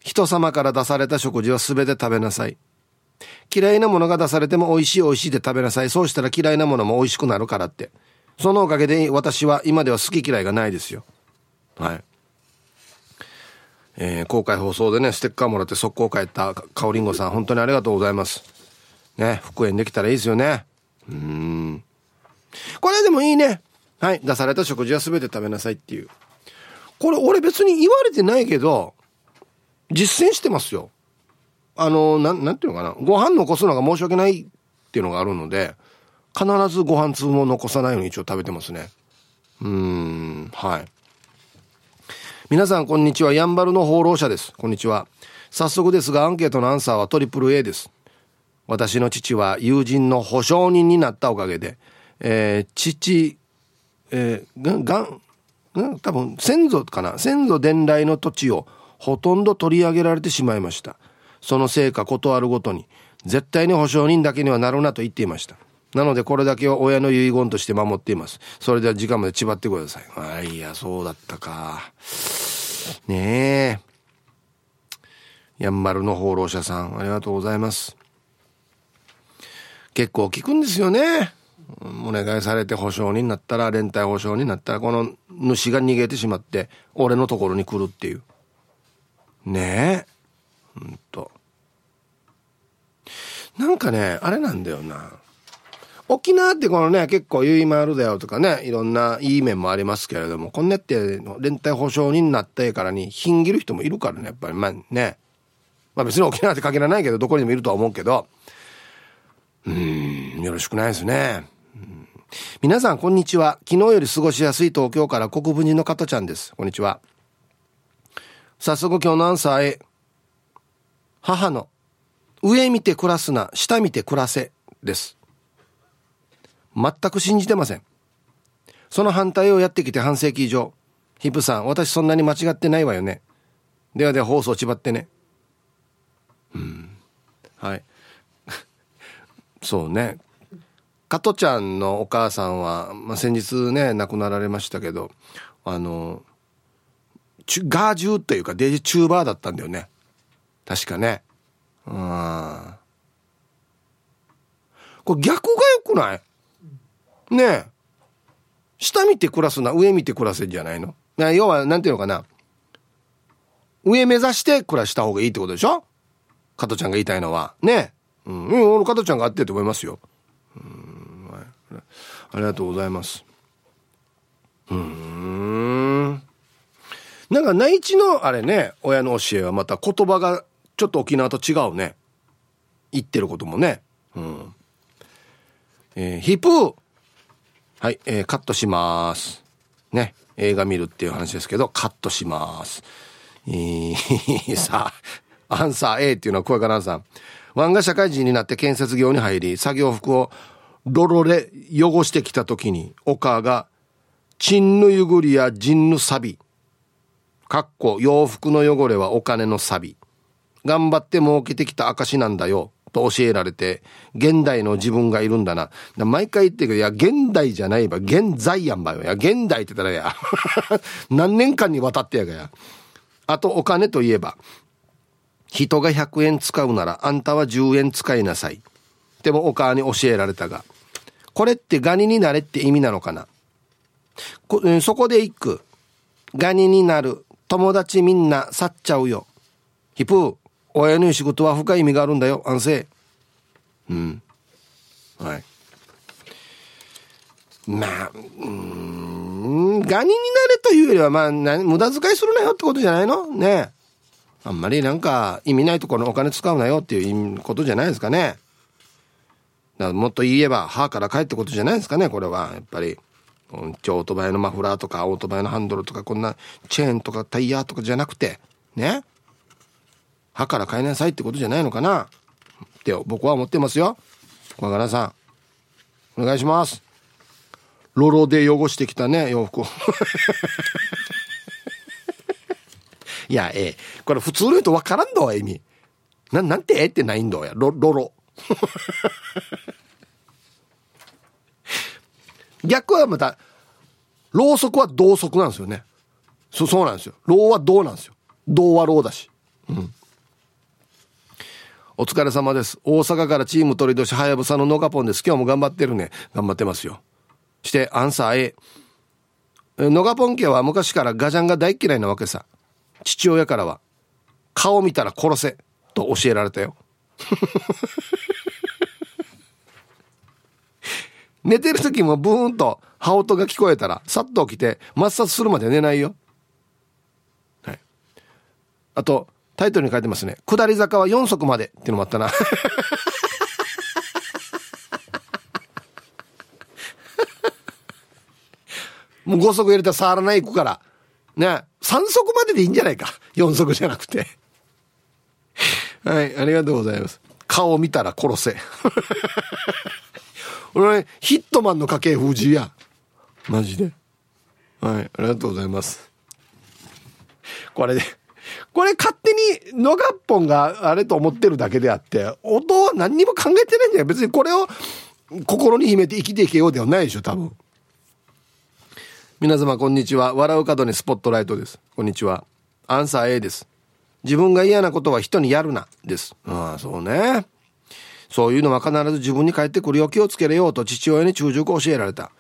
人様から出された食事は全て食べなさい。嫌いなものが出されても美味しい美味しいで食べなさい。そうしたら嫌いなものも美味しくなるからって。そのおかげで私は今では好き嫌いがないですよ。はい。えー、公開放送でねステッカーもらって速攻帰ったかおりんごさん本当にありがとうございます。ね復縁できたらいいですよね。うん。これでもいいね。はい出された食事は全て食べなさいっていう。これ俺別に言われてないけど実践してますよ。あのなんなんていうのかな。ご飯残すのが申し訳ないっていうのがあるので必ずご飯粒も残さないように一応食べてますね。うーんはい。皆さんこんにちは。やんばるの放浪者です。こんにちは。早速ですがアンケートのアンサーはトリプル A です。私の父は友人の保証人になったおかげで、えー、父、えー、がん、多分先祖かな。先祖伝来の土地をほとんど取り上げられてしまいました。そのせいか断るごとに絶対に保証人だけにはなるなと言っていました。なのでこれだけは親の遺言として守っていますそれでは時間まで縛ってくださいあいやそうだったかねえやんまるの放浪者さんありがとうございます結構聞くんですよね。お願いされて保証人になったら、連帯保証になったら、この主が逃げてしまって、俺のところに来るっていう。ねえ。ほんと。なんかね、あれなんだよな。沖縄ってこのね、結構ゆいまるだよとかね、いろんないい面もありますけれども、こんなって連帯保証人になったからに、ひんぎる人もいるからね、やっぱり。まあね。まあ別に沖縄って限らないけど、どこにでもいるとは思うけど、うんよろしくないですね、皆さんこんにちは。昨日より過ごしやすい東京から国分寺の加トちゃんです。こんにちは。早速今日のアンサーへ。母の上見て暮らすな下見て暮らせ。です。全く信じてません。その反対をやってきて半世紀以上ヒップさん私そんなに間違ってないわよね。ではでは放送ちばってね。うん。はい。[LAUGHS] そうね。加トちゃんのお母さんは、まあ、先日ね亡くなられましたけどあのガージューというかデジチューバーだったんだよね。確かね。うん。これ逆がよくない？ねえ下見て暮らすな上見て暮らせんじゃないの？な要はなんていうのかな上目指して暮らした方がいいってことでしょ？加トちゃんが言いたいのはねうん、うん、俺加トちゃんがあってると思いますよ。うん、はい、ありがとうございます。うん。なんか内地のあれね、親の教えはまた言葉がちょっと沖縄と違うね。言ってることもね。うん。えー、ヒップはい、えー、カットします。ね。映画見るっていう話ですけど、カットします。えー、[LAUGHS] さあ、アンサー A っていうのは声からアンサー。漫画社会人になって建設業に入り、作業服をロロで汚してきた時に、お母が、チンヌゆぐりやジンヌサビ、かっこ洋服の汚れはお金のサビ、頑張って儲けてきた証なんだよ、と教えられて、現代の自分がいるんだな。毎回言ってるけど、いや、現代じゃないば、現在やんばよ。いや、現代って言ったらや。[LAUGHS] 何年間にわたってやがや。あと、お金といえば、人が100円使うならあんたは10円使いなさい。でもお母に教えられたが、これってガニになれって意味なのかなこそこで一句。ガニになる。友達みんな去っちゃうよ。ヒプー、親の仕事は深い意味があるんだよ。安静。うん。はい。まあ、うん、ガニになれというよりは、まあ、無駄遣いするなよってことじゃないの？ねあんまりなんか意味ないところのお金使うなよっていうことじゃないですかね。だかもっと言えば、歯から帰ってことじゃないですかね、これは。やっぱり。オートバイのマフラーとか、オートバイのハンドルとか、こんなチェーンとかタイヤとかじゃなくて、ね。歯から買いなさいってことじゃないのかな？って僕は思ってますよ。小柄さん。お願いします。ロロで汚してきたね、洋服を。[LAUGHS] いや、ええ。これ普通の人わからんだわ、意味。な、なんてえってないんだわや。ロ、ロロ。[LAUGHS] 逆はまた、ろうそくは同側なんですよね。そそうなんですよ。ろうは銅なんですよ。銅はろうだし。うん。お疲れ様です。大阪からチーム鳥年はやぶさのノガポンです。今日も頑張ってるね。頑張ってますよ。して、アンサー A。ノガポン家は昔からガジャンが大嫌いなわけさ。父親からは、顔見たら殺せ、と教えられたよ。[LAUGHS] 寝てる時もブーンと羽音が聞こえたら、さっと起きて、抹殺するまで寝ないよ。はい。あと、タイトルに書いてますね。下り坂は4足までっていうのもあったな。[LAUGHS] もう5足入れたら触らない行くから。ね。3足まででいいんじゃないか。4足じゃなくて。[LAUGHS] はい、ありがとうございます。顔見たら殺せ。[LAUGHS] 俺、ねヒットマンの家系封じや。マジで。はい、ありがとうございます。これで、これ勝手に野がっぽんがあれと思ってるだけであって、音は何にも考えてないんじゃない別にこれを心に秘めて生きていけようではないでしょ、多分。皆様こんにちは。笑う角にスポットライトです。こんにちは。アンサー A です。自分が嫌なことは人にやるな、です。ああ、そうね。そういうのは必ず自分に返ってくるよ気をつけれようと父親に中熟教えられた。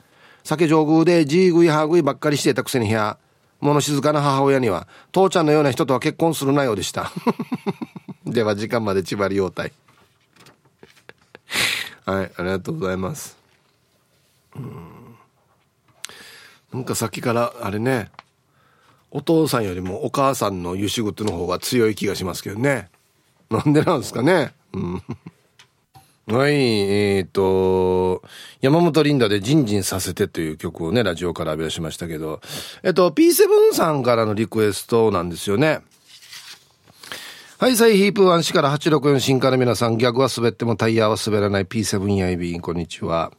酒上宮でじーぐいはぐいばっかりしてたくせに部屋、物静かな母親には、父ちゃんのような人とは結婚するなようでした。[LAUGHS] では時間まで千葉り応対。[LAUGHS] はい、ありがとうございます。うんなんかさっきからあれね、お父さんよりもお母さんの湯仕事の方が強い気がしますけどね。なんでなんですかね。うん。はい、えっ、ー、と、山本リンダでジンジンさせてという曲をね、ラジオから浴び出しましたけど、えっと、P7 さんからのリクエストなんですよね。はい、サイヒープ1 4から864新から皆さん、逆は滑ってもタイヤは滑らない P7 やいびん、こんにちは。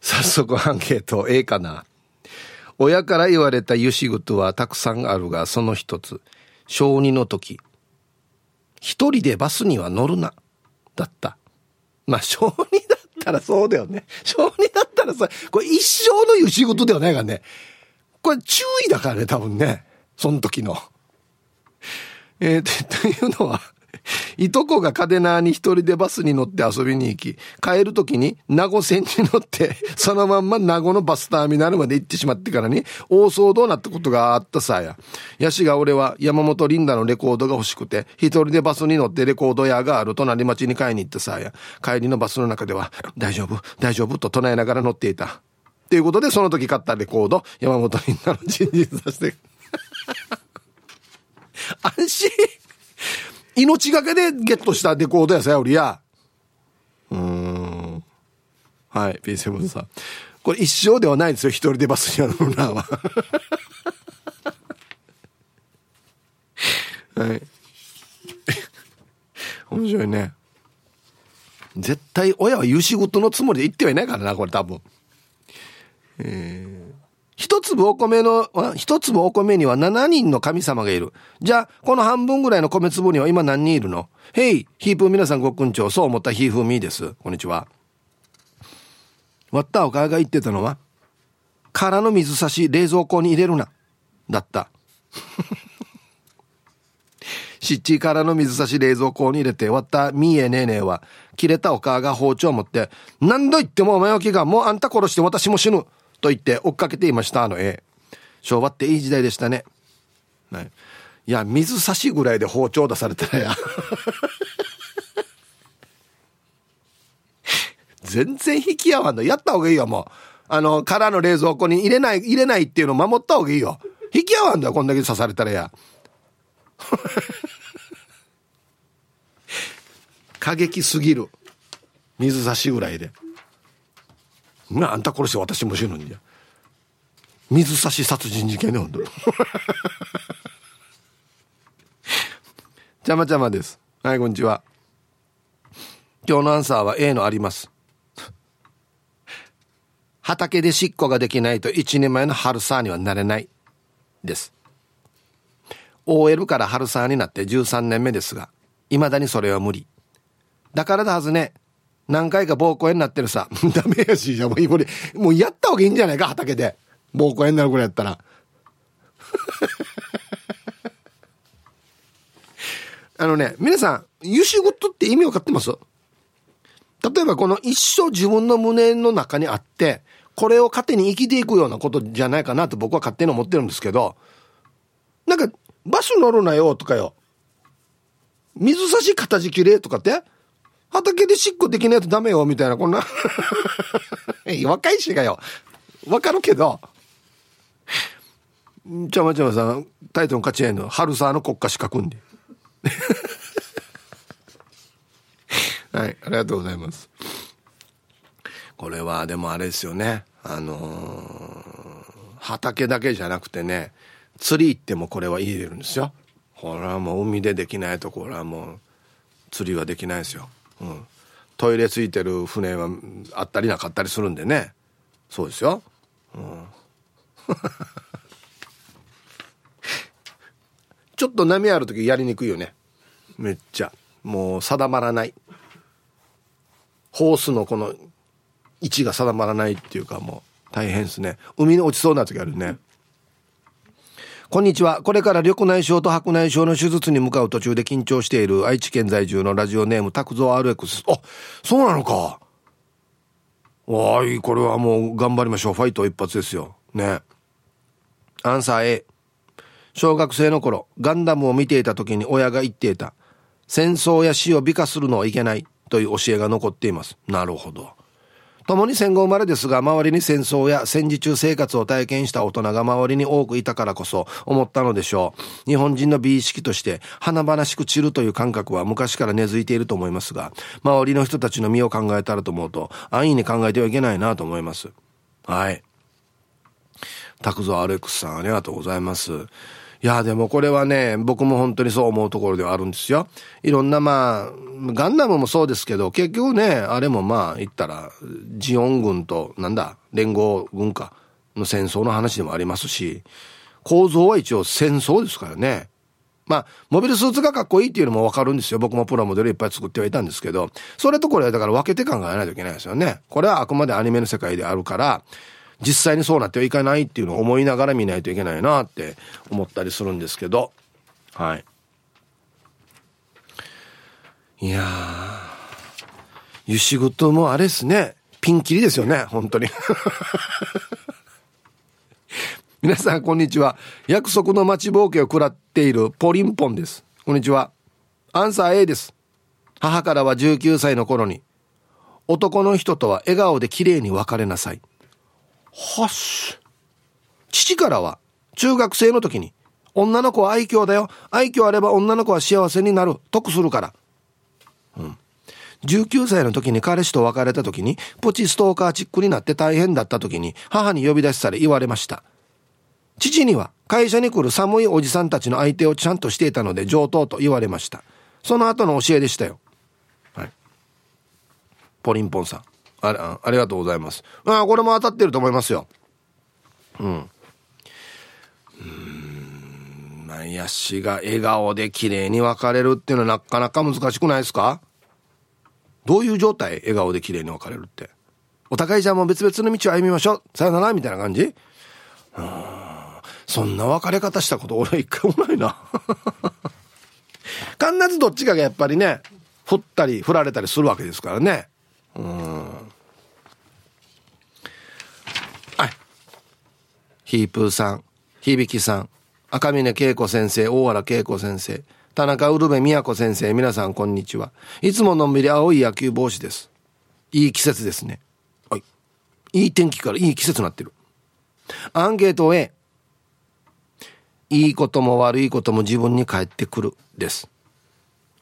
早速アンケート A かな。親から言われた湯仕事はたくさんあるが、その一つ、小2の時、一人でバスには乗るな。だった。まあ、小2だったらそうだよね。小2だったらさ、これ一生の言う仕事ではないからね。これ注意だからね、多分ね。その時の。えー、というのは、[LAUGHS] いとこがカデナに一人でバスに乗って遊びに行き、帰る時に名護線に乗って、[LAUGHS] そのまんま名護のバスターミナルまで行ってしまってからに、大騒動なったことがあったさや。ヤシが俺は山本リンダのレコードが欲しくて、一人でバスに乗ってレコード屋がある隣町に買いに行ったさや。帰りのバスの中では、大丈夫、大丈夫と唱えながら乗っていた。ということで、その時買ったレコード、山本リンダの人事させて。[LAUGHS] 安心命がけでゲットしたレコードやさよりや。うん。はい、P7 さん。これ一生ではないですよ。一人でバスに乗るなは。[LAUGHS] はい。[LAUGHS] 面白いね。絶対親は言う仕事のつもりで言ってはいないからな、これ多分。えー一粒お米の、一粒お米には7人の神様がいる。じゃあ、この半分ぐらいの米粒には今何人いるの？へい、ヒープー皆さんごくんちょう、そう思ったヒーフーミーです。こんにちは。わったお母が言ってたのは、空の水差し冷蔵庫に入れるな。だった。しっちからの水差し冷蔵庫に入れて割ったみえねえねえは、切れたお母が包丁を持って、何度言ってもお前は気が、もうあんた殺して私も死ぬ。と言って追っかけていました、あの絵。昭和っていい時代でしたね。はい。いや、水差しぐらいで包丁出されたらや。[LAUGHS] 全然引き合わんの。やった方がいいよ、もう。あの、空の冷蔵庫に入れない、入れないっていうのを守った方がいいよ。引き合わんだよ、こんだけ刺されたらや。[LAUGHS] 過激すぎる。水差しぐらいで。なあんた殺して私も死ぬんじゃ。水差し殺人事件で本当ちゃまちゃまです。はいこんにちは。今日のアンサーは A のあります。畑でしっこができないと一年前の春サーにはなれない。です。OL から春サーになって13年目ですが未だにそれは無理。だからだはずね。何回か暴行炎になってるさ。[LAUGHS] ダメやし、じゃもうこれ、もうやった方がいいんじゃないか、畑で。暴行炎になるぐらいやったら。[LAUGHS] あのね、皆さん、ユシグッドって意味わかってます？例えばこの一生自分の胸の中にあって、これを糧に生きていくようなことじゃないかなと僕は勝手に思ってるんですけど、なんか、バス乗るなよとかよ。水差し形きれとかって？畑でしっこできないとダメよみたいな、こんな [LAUGHS] 若いしがよ。わかるけど。ちゃまちゃまさん、タイトル勝ち合いの春沢の国家資格んで。[LAUGHS] はい、ありがとうございます。これはでもあれですよね。あのー、畑だけじゃなくてね、釣り行ってもこれは入れるんですよ。これはもう海でできないところはもう釣りはできないですよ。うん、トイレついてる船はあったりなかったりするんでね。そうですよ、うん、ちょっと波ある時やりにくいよね。めっちゃ。もう定まらない。ホースのこの位置が定まらないっていうかもう大変ですね。海に落ちそうな時あるね。こんにちは。これから緑内障と白内障の手術に向かう途中で緊張している愛知県在住のラジオネーム、拓蔵 RX。あ、そうなのか。わい、これはもう頑張りましょう。ファイト一発ですよ。ね。アンサー A。小学生の頃、ガンダムを見ていた時に親が言っていた。戦争や死を美化するのはいけないという教えが残っています。なるほど。共に戦後生まれですが、周りに戦争や戦時中生活を体験した大人が周りに多くいたからこそ思ったのでしょう。日本人の美意識として華々しく散るという感覚は昔から根付いていると思いますが、周りの人たちの身を考えたらと思うと、安易に考えてはいけないなと思います。はい。拓蔵アレックスさんありがとうございます。いや、でもこれはね、僕も本当にそう思うところではあるんですよ。いろんなまあ、ガンダムもそうですけど、結局ね、あれもまあ言ったら、ジオン軍と、なんだ、連合軍か、の戦争の話でもありますし、構造は一応戦争ですからね。まあ、モビルスーツがかっこいいっていうのもわかるんですよ。僕もプラモデルいっぱい作ってはいたんですけど、それとこれはだから分けて考えないといけないですよね。これはあくまでアニメの世界であるから、実際にそうなってはいかないっていうのを思いながら見ないといけないなって思ったりするんですけど。はい。いやー。ゆぐともあれっすね。ピンキリですよね本当に。[LAUGHS] 皆さんこんにちは。約束の待ちぼうけを食らっているポリンポンです。こんにちは。アンサー A です。母からは19歳の頃に。男の人とは笑顔で綺麗に別れなさい。はっし。父からは、中学生の時に、女の子は愛嬌だよ。愛嬌あれば女の子は幸せになる。得するから。うん。19歳の時に彼氏と別れた時に、プチストーカーチックになって大変だった時に、母に呼び出しされ言われました。父には、会社に来る寒いおじさんたちの相手をちゃんとしていたので上等と言われました。その後の教えでしたよ。はい。ポリンポンさん。あありがとうございます。あこれも当たってると思いますよ。うん。うん、まあ、ヤシが笑顔で綺麗に別れるっていうのはなかなか難しくないですか？どういう状態笑顔で綺麗に別れるって？お互いじゃあもう別々の道を歩みましょう。さよならみたいな感じ？うん。そんな別れ方したこと俺は一回もないな。[LAUGHS] 必ずどっちかがやっぱりね、振ったり振られたりするわけですからね。うん。はい。ヒープーさん、響さん、赤峰恵子先生、大原恵子先生、田中ウルベ宮子先生、皆さんこんにちは。いつものんびり青い野球帽子です。いい季節ですね。はい。いい天気からいい季節になってる。アンケート A。いいことも悪いことも自分に返ってくる。です。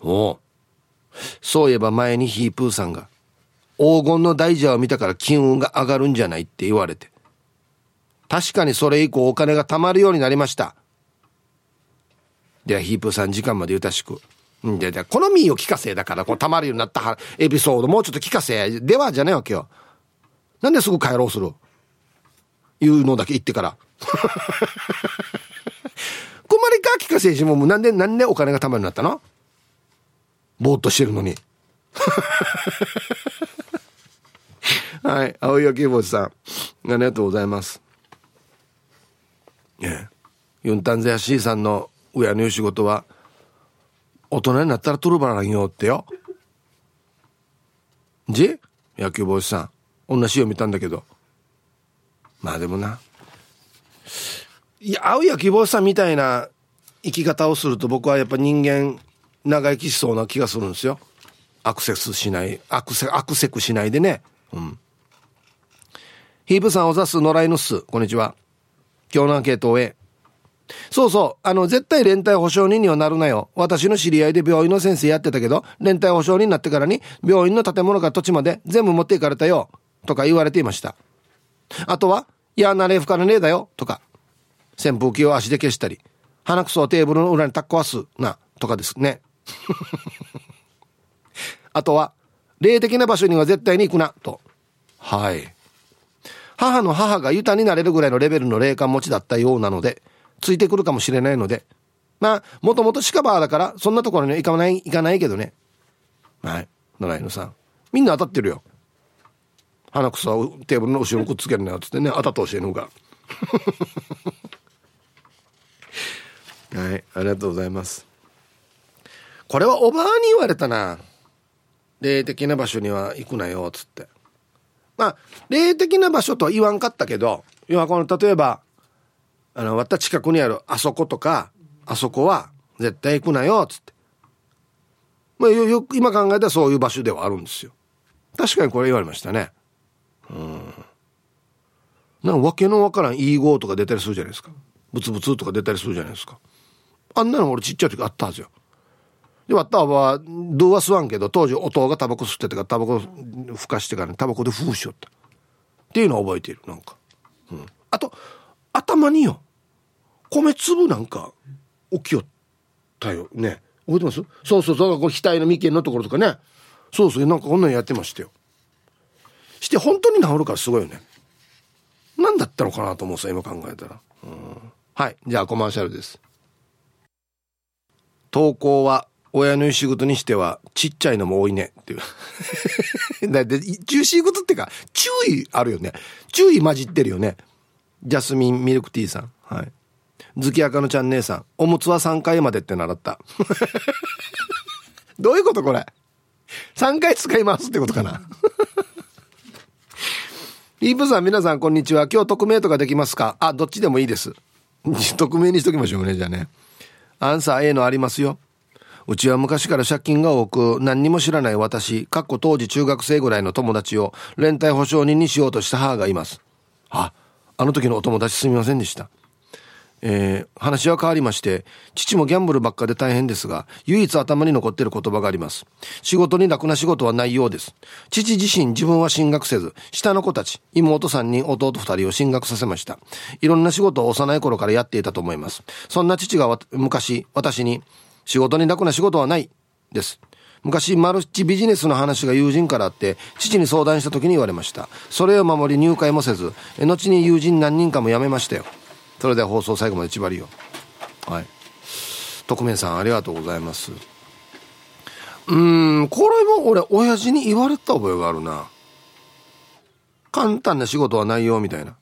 おお。そういえば前にヒープーさんが、黄金の大蛇を見たから金運が上がるんじゃないって言われて。確かにそれ以降お金が貯まるようになりました。では、ヒープさん時間までゆたしく。んで、で、好みを聞かせだから、こう貯まるようになったエピソードもうちょっと聞かせ。では、じゃねえわけよ。なんですぐ帰ろうする？いうのだけ言ってから。[LAUGHS] 困りか聞かせしもうなんで、なんでお金が貯まるようになったの？ぼーっとしてるのに。[LAUGHS] はい。青柳ぼさん。ありがとうございます。ねユンタンゼヤシーさんの親の仕事は、大人になったらトルバランよってよ。じ野球帽子さん。同じよう見たんだけど。まあでもな。いや、青柳希望さんみたいな生き方をすると僕はやっぱ人間長生きしそうな気がするんですよ。アクセスしない、アクセ、アクセクしないでね。うん。ヒープさんおざす野良犬っす。こんにちは。今日のアンケートをへ。そうそう。あの、絶対連帯保証人にはなるなよ。私の知り合いで病院の先生やってたけど、連帯保証人になってからに、病院の建物から土地まで全部持っていかれたよ。とか言われていました。あとは、いや、なれふかなねえだよ。とか。扇風機を足で消したり、鼻くそをテーブルの裏にタッコわすな、とかですね。[LAUGHS] あとは、霊的な場所には絶対に行くな、と。はい。母の母がユタになれるぐらいのレベルの霊感持ちだったようなので、ついてくるかもしれないので、まあ、もともと近場だから、そんなところには行かない、行かないけどね。はい。野良犬さん。みんな当たってるよ。鼻くそをテーブルの後ろにくっつけるなよ、つってね、当たって教えるのが。[LAUGHS] はい、ありがとうございます。これはおばあに言われたな。霊的な場所には行くなよ、つって。まあ、霊的な場所とは言わんかったけど、要はこの、例えば、あの、た近くにあるあそことか、あそこは絶対行くなよ、つって。まあ、よく、今考えたらそういう場所ではあるんですよ。確かにこれ言われましたね。うん。なんかわけのわからんいい語とか出たりするじゃないですか。ブツブツとか出たりするじゃないですか。あんなの俺ちっちゃい時あったはずよ。で、わったは、どうは吸わんけど、当時、弟がタバコ吸っててから、タバコふかしてからね、タバコで封しよった。っていうのを覚えている、なんか。うん。あと、頭によ、米粒なんか、起きよったよ。ね。覚えてます？そうそうそう、これ額の眉間のところとかね。そうそう、なんかこんなんやってましたよ。して本当に治るからすごいよね。何だったのかなと思うさ、今考えたら。うん。はい。じゃあコマーシャルです。投稿は親の仕事にしてはちっちゃいのも多いねっていう。[LAUGHS] だって中心事ってか注意あるよね。注意混じってるよね。ジャスミンミルクティーさん。はい。月赤のちゃん姉さん。おむつは3回までって習った。[LAUGHS] どういうことこれ ?3 回使いますってことかな？[LAUGHS] イーブさん、皆さん、こんにちは。今日匿名とかできますか？あ、どっちでもいいです。匿名にしときましょうね、じゃあね。アンサー A のありますよ。うちは昔から借金が多く何にも知らない私、かっこ当時中学生ぐらいの友達を連帯保証人にしようとした母がいます。あ、あの時のお友達すみませんでした。えー、話は変わりまして、父もギャンブルばっかで大変ですが、唯一頭に残っている言葉があります。仕事に楽な仕事はないようです。父自身自分は進学せず、下の子たち、妹3人、弟2人を進学させました。いろんな仕事を幼い頃からやっていたと思います。そんな父が昔、私に、仕事に楽な仕事はない、です。昔、マルチビジネスの話が友人からあって、父に相談した時に言われました。それを守り入会もせず、後に友人何人かも辞めましたよ。それでは放送最後まで縛りよ。はい。特命さん、ありがとうございます。うーん、これも俺、親父に言われた覚えがあるな。簡単な仕事はないよ、みたいな。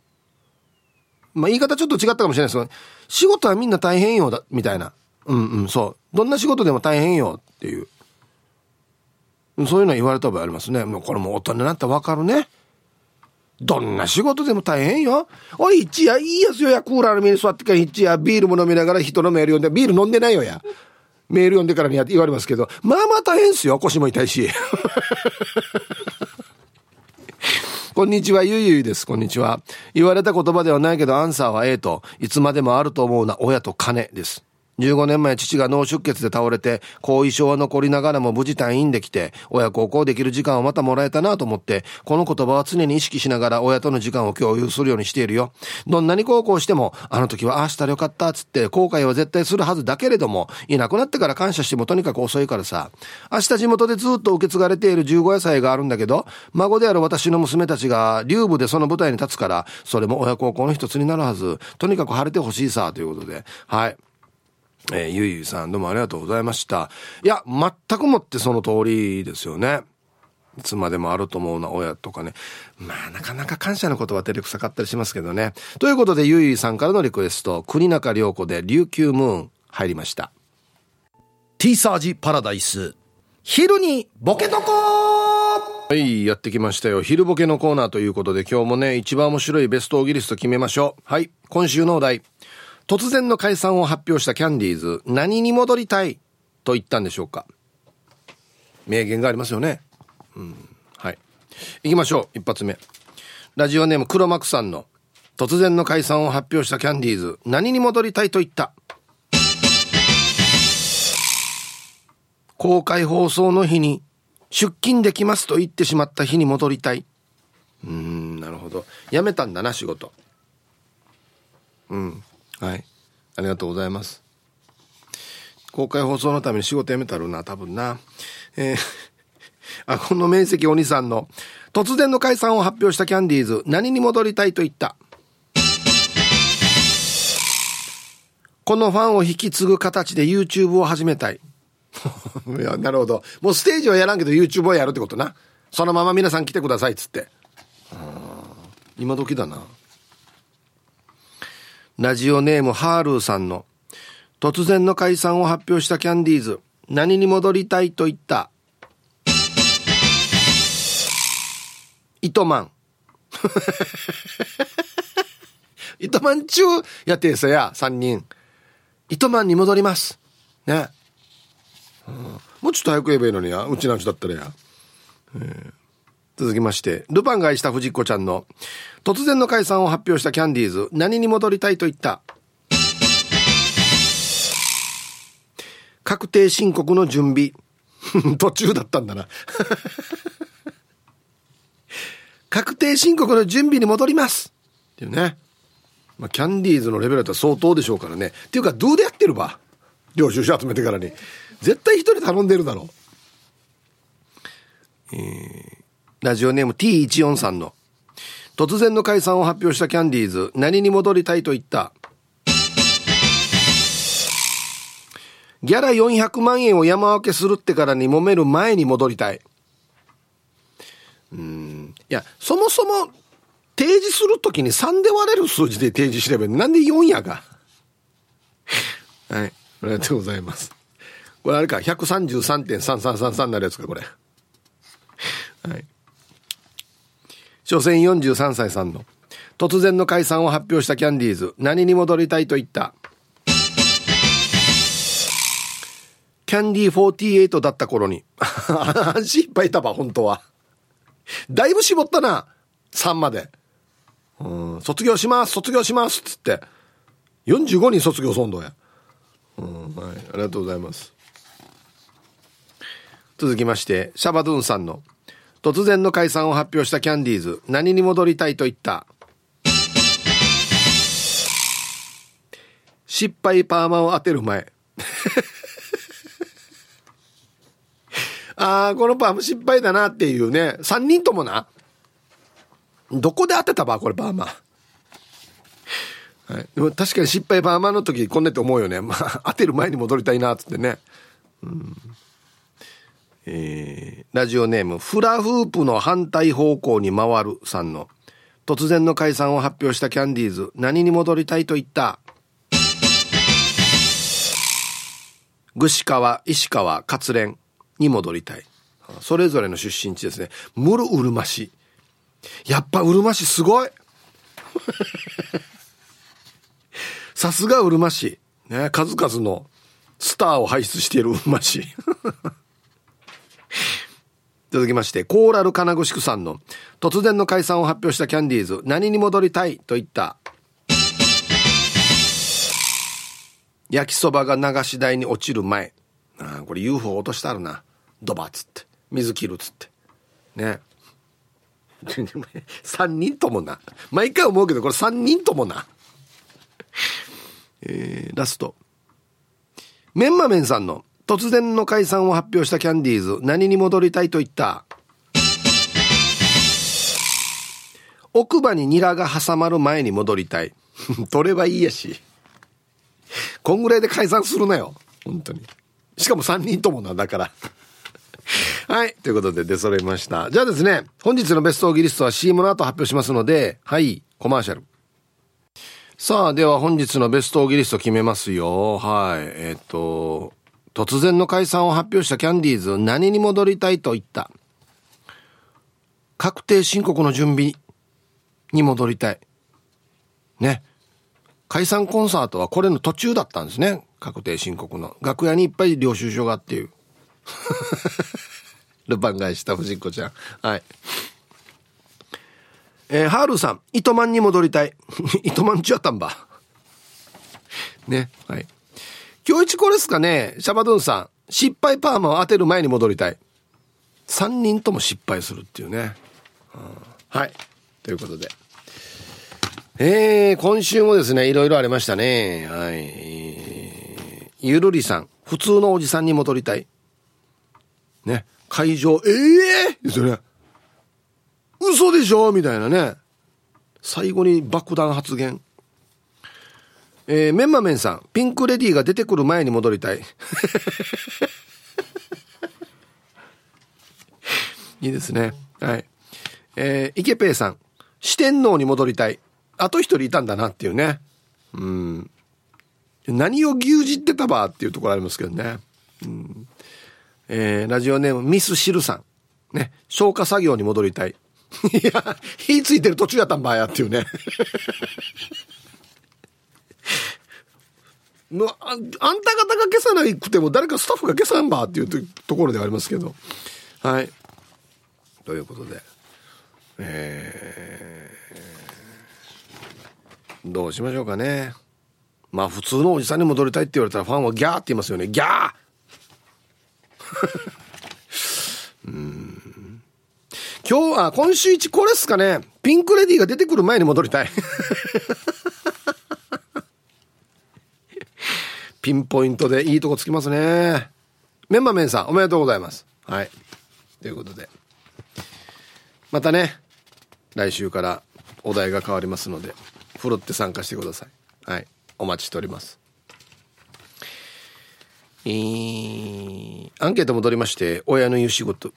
まあ、言い方ちょっと違ったかもしれないですけど、仕事はみんな大変よ、だ、みたいな。うんうん、そう。どんな仕事でも大変よ、っていう。そういうのは言われた覚えありますね。もうこれも大人になったらわかるね。どんな仕事でも大変よ。おい、一夜いいやつよや、クーラーの上に座ってから一夜ビールも飲みながら人のメール読んで、ビール飲んでないよや。メール読んでからにやって言われますけど、まあまあ大変ですよ。腰も痛いし。[LAUGHS] こんにちは、ゆいゆいです。こんにちは。言われた言葉ではないけど、アンサーは A と、いつまでもあると思うな、親と金です。15年前父が脳出血で倒れて、後遺症は残りながらも無事退院できて、親孝行できる時間をまたもらえたなと思って、この言葉は常に意識しながら親との時間を共有するようにしているよ。どんなに孝行しても、あの時はああしたらよかったっつって後悔は絶対するはずだけれども、いなくなってから感謝してもとにかく遅いからさ。明日地元でずっと受け継がれている15野菜があるんだけど、孫である私の娘たちが竜部でその舞台に立つから、それも親孝行の一つになるはず。とにかく晴れてほしいさ、ということで。はい。えー、ゆいゆいさんどうもありがとうございました。いや、全くもってその通りですよね。いつまでもあると思うな、親とかね。まあ、なかなか感謝のことは照れくさかったりしますけどね。ということで、ゆいゆいさんからのリクエスト、国中涼子で琉球ムーン入りました。T サージパラダイス。昼にボケとこはい、やってきましたよ。昼ボケのコーナーということで、今日もね、一番面白いベストオギリスト決めましょう。はい、今週のお題。突然の解散を発表したキャンディーズ、何に戻りたいと言ったんでしょうか？名言がありますよね。うん。はい。行きましょう。一発目。ラジオネーム黒幕さんの、突然の解散を発表したキャンディーズ、何に戻りたいと言った？公開放送の日に出勤できますと言ってしまった日に戻りたい。うん、なるほど。辞めたんだな、仕事。うん。はい。ありがとうございます。公開放送のために仕事辞めたるな、多分な。えー、[LAUGHS] あ、この面積お兄さんの、突然の解散を発表したキャンディーズ、何に戻りたいと言った？このファンを引き継ぐ形で YouTube を始めたい。[LAUGHS] いや、なるほど。もうステージはやらんけど YouTube はやるってことな。そのまま皆さん来てくださいっつって。今時だな。ラジオネームハールーさんの突然の解散を発表したキャンディーズ何に戻りたいと言った？糸満。[LAUGHS] 糸満中やってさや3人。糸満に戻ります。ね、うん、もうちょっと早く言えばいいのにや。うちなんちだったらや、えー。続きまして、ルパンが愛した藤子ちゃんの、突然の解散を発表したキャンディーズ、何に戻りたいと言った？確定申告の準備。[LAUGHS] 途中だったんだな。[LAUGHS] 確定申告の準備に戻りますっていうね。まあ、キャンディーズのレベルだったら相当でしょうからね。っていうか、どうでやってるば？領収書集めてからに。絶対一人頼んでるだろう。えーラジオネーム T14 さんの。突然の解散を発表したキャンディーズ。何に戻りたいと言った？ギャラ400万円を山分けするってからに揉める前に戻りたい。うん。いやそもそも提示するときに3で割れる数字で提示すればなんで4やが？はい。ありがとうございます。これあれか。133.3333になるやつかこれ。はい。所詮43歳さんの。突然の解散を発表したキャンディーズ。何に戻りたいと言った？キャンディー48だった頃に。安心いっぱいいたば本当は。だいぶ絞ったな3まで。うん卒業します卒業しますっつって。45人卒業そんどや。うんはいありがとうございます。続きましてシャバドゥンさんの「突然の解散を発表したキャンディーズ。何に戻りたいと言った？失敗パーマを当てる前。[LAUGHS] ああこのパーマ失敗だなっていうね。3人ともな。どこで当てたばこれパーマ？はい、でも確かに失敗パーマの時こんなって思うよね、まあ、当てる前に戻りたいなっつってね、うん。えー、ラジオネームフラフープの反対方向に回るさんの突然の解散を発表したキャンディーズ何に戻りたいと言った？串川石川勝連に戻りたい。それぞれの出身地ですね。ムルうるま市やっぱうるま市すごい。[LAUGHS] さすがうるま市ね数々のスターを輩出しているうるま市 [LAUGHS] 続きまして、コーラル金具宿さんの突然の解散を発表したキャンディーズ、何に戻りたいと言った？焼きそばが流し台に落ちる前。ああ、これ UFO 落としたるな。ドバっつって。水切るっつって。ね。[LAUGHS] 3人ともな。毎回思うけど、これ3人ともな。えー、ラスト。メンマメンさんの突然の解散を発表したキャンディーズ何に戻りたいと言った？奥歯にニラが挟まる前に戻りたい [LAUGHS] 取ればいいやしこんぐらいで解散するなよ。本当に。しかも3人ともなんだから。[LAUGHS] はい。ということで出揃いました。じゃあですね、本日のベストオギリストは CM の後発表しますので、はい、コマーシャル。さあ、では本日のベストオギリスト決めますよ。はい。えっ、ー、と、突然の解散を発表したキャンディーズ、何に戻りたいと言った？確定申告の準備に戻りたい。ね。解散コンサートはこれの途中だったんですね。確定申告の。楽屋にいっぱい領収書があっていう。[LAUGHS] ルパン返した藤子ちゃん。はい。えー、ハールさん、糸満に戻りたい。[LAUGHS] 糸満ちやったんば。ね、はい。今日一これですかね、シャバドゥンさん。失敗パーマを当てる前に戻りたい。3人とも失敗するっていうね。はい。ということで。えー、今週もですね、いろいろありましたね。はい。ゆるりさん、普通のおじさんに戻りたい。ね。会場、ええー、ですよね。嘘でしょ？みたいなね。最後に爆弾発言。えー、メンマメンさん、ピンクレディーが出てくる前に戻りたい。[LAUGHS] いいですね。はい。えー、イケペイさん、四天王に戻りたい。あと一人いたんだなっていうね。うん。何を牛耳ってたばっていうところありますけどね。うん。えー、ラジオネームミスシルさん。ね。消火作業に戻りたい。[LAUGHS] いや、火ついてる途中やったんばやっていうね。のああんた方が消さなくても誰かスタッフが消さんばっていうところではありますけど。はい。ということで。えー、どうしましょうかね。まあ普通のおじさんに戻りたいって言われたらファンはギャーって言いますよね。ギャー [LAUGHS] うん今日は今週一これっすかね。ピンクレディーが出てくる前に戻りたい。ピンポイントでいいとこつきますね。メンマメンさんおめでとうございます。はい。ということで。またね、来週からお題が変わりますので、ふるって参加してください。はい。お待ちしております。えー、アンケート戻りまして、親の言う仕事。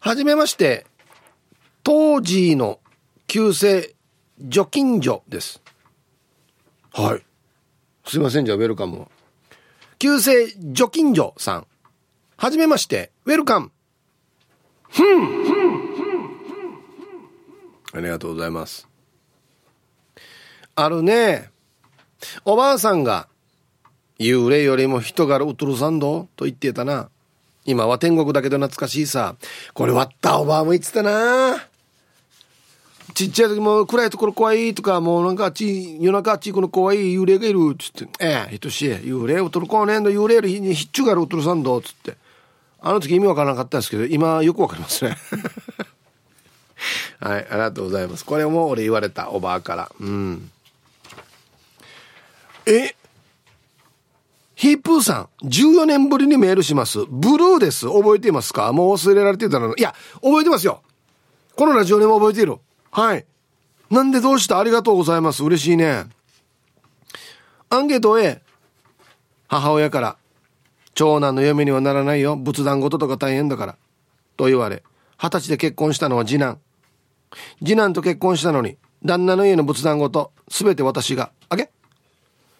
はじめまして、当時の旧姓、除菌所です。はい。すいません、じゃあ、ウェルカム旧姓、除菌所さん。はじめまして、ウェルカム。ふん、ありがとうございます。あるね。おばあさんが、幽霊よりも人柄うとるさんどと言ってたな。今は天国だけど懐かしいさ。これ割ったおばあも言ってたな。ちっちゃい時も暗いところ怖いとか、もうなんかあっち、夜中あっちこの怖い幽霊がいるっつって、ええ、ひとしい、幽霊を取るこうねんの幽霊よりひっちゅうがるうとるさんどっつって。あの時意味わからなかったんですけど、今よくわかりますね。[LAUGHS] はい、ありがとうございます。これも俺言われた、おばあから。うん。えヒープーさん、14年ぶりにメールします。ブルーです。覚えていますか？もう忘れられてたのいや、覚えてますよ。このラジオでも覚えている。はい。なんでどうしたありがとうございます？嬉しいね。アンケート A。母親から、長男の嫁にはならないよ。仏壇事ととか大変だから。と言われ、二十歳で結婚したのは次男。次男と結婚したのに、旦那の家の仏壇事、すべて私が、あげ？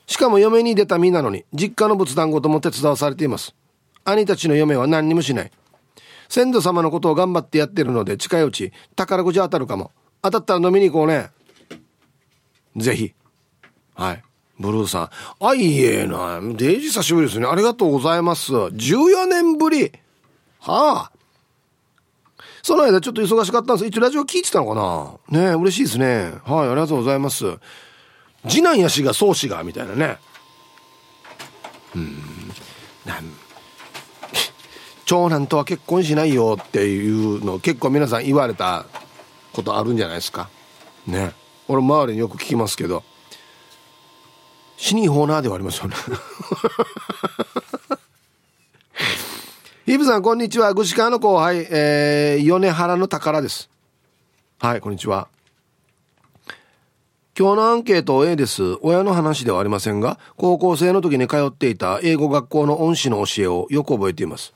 しかも嫁に出た身なのに、実家の仏壇ごとも手伝わされています。兄たちの嫁は何にもしない。先祖様のことを頑張ってやってるので、近いうち、宝くじ当たるかも。当たったら飲みに行こうね。ぜひ。はい。ブルーさん。あ、いえな。デイジー久しぶりですね。ありがとうございます。14年ぶり。はあ。その間ちょっと忙しかったんです。一応ラジオ聞いてたのかなね嬉しいですね。はい、ありがとうございます。次男やしが宗師がみたいなねうんなん長男とは結婚しないよっていうの結構皆さん言われたことあるんじゃないですか。ね。俺周りによく聞きますけど。死にホーナーではありますよね。[LAUGHS] ヒブさんこんにちは。具志川の後輩、えー、米原の宝です。はいこんにちは。今日のアンケート A です。親の話ではありませんが、高校生の時に通っていた英語学校の恩師の教えをよく覚えています。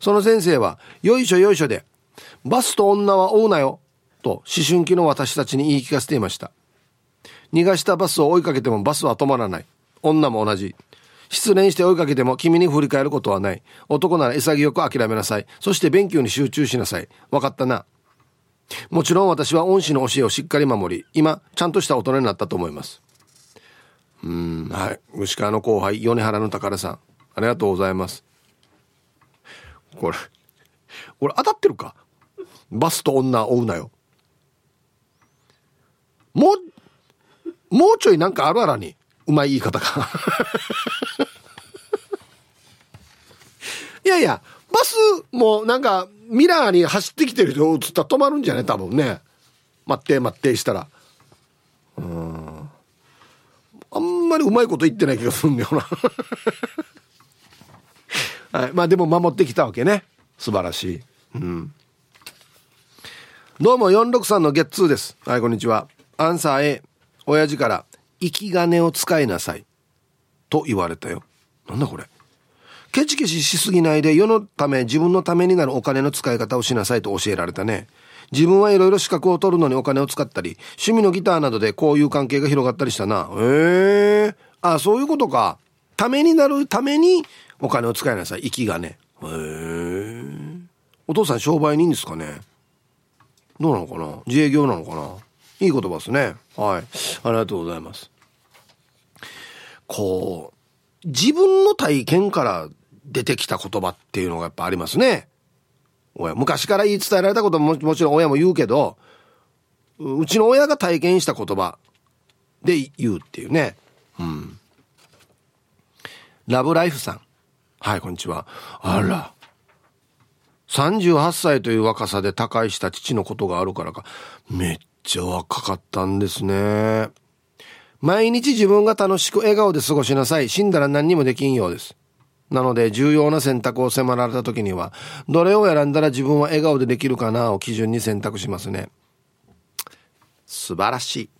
その先生は、よいしょよいしょで、バスと女は追うなよ、と思春期の私たちに言い聞かせていました。逃がしたバスを追いかけてもバスは止まらない。女も同じ。失恋して追いかけても君に振り返ることはない。男なら潔く諦めなさい。そして勉強に集中しなさい。わかったな。もちろん私は恩師の教えをしっかり守り、今、ちゃんとした大人になったと思います。うん、はい。牛川の後輩、米原の宝さん。ありがとうございます。これ、俺当たってるか？バスと女追うなよ。もう、もうちょいなんかあるあらに、うまい言い方か。[LAUGHS] いやいや、バスもなんかミラーに走ってきてる人映ったら止まるんじゃない多分ね。待って待ってしたら。うん。あんまりうまいこと言ってない気がするんだよな。[LAUGHS] はい。まあでも守ってきたわけね。素晴らしい。うん。どうも463のゲッツーです。はい、こんにちは。アンサー A。親父から、生き金を使いなさい。と言われたよ。なんだこれ。ケチケチしすぎないで世のため自分のためになるお金の使い方をしなさいと教えられたね。自分はいろいろ資格を取るのにお金を使ったり、趣味のギターなどでこういう関係が広がったりしたな。へえ。あ、そういうことか。ためになるためにお金を使いなさい。息がね。へえ。お父さん商売人ですかね。どうなのかな自営業なのかないい言葉ですね。はい。ありがとうございます。こう、自分の体験から出てきた言葉っていうのがやっぱありますね。親昔から言い伝えられたことももちろん親も言うけど、うちの親が体験した言葉で言うっていうね。うん。ラブライフさん。はい、こんにちは。あら。38歳という若さで他界した父のことがあるからか、めっちゃ若かったんですね。毎日自分が楽しく笑顔で過ごしなさい。死んだら何にもできんようです。なので重要な選択を迫られた時には、どれを選んだら自分は笑顔でできるかなを基準に選択しますね。素晴らしい。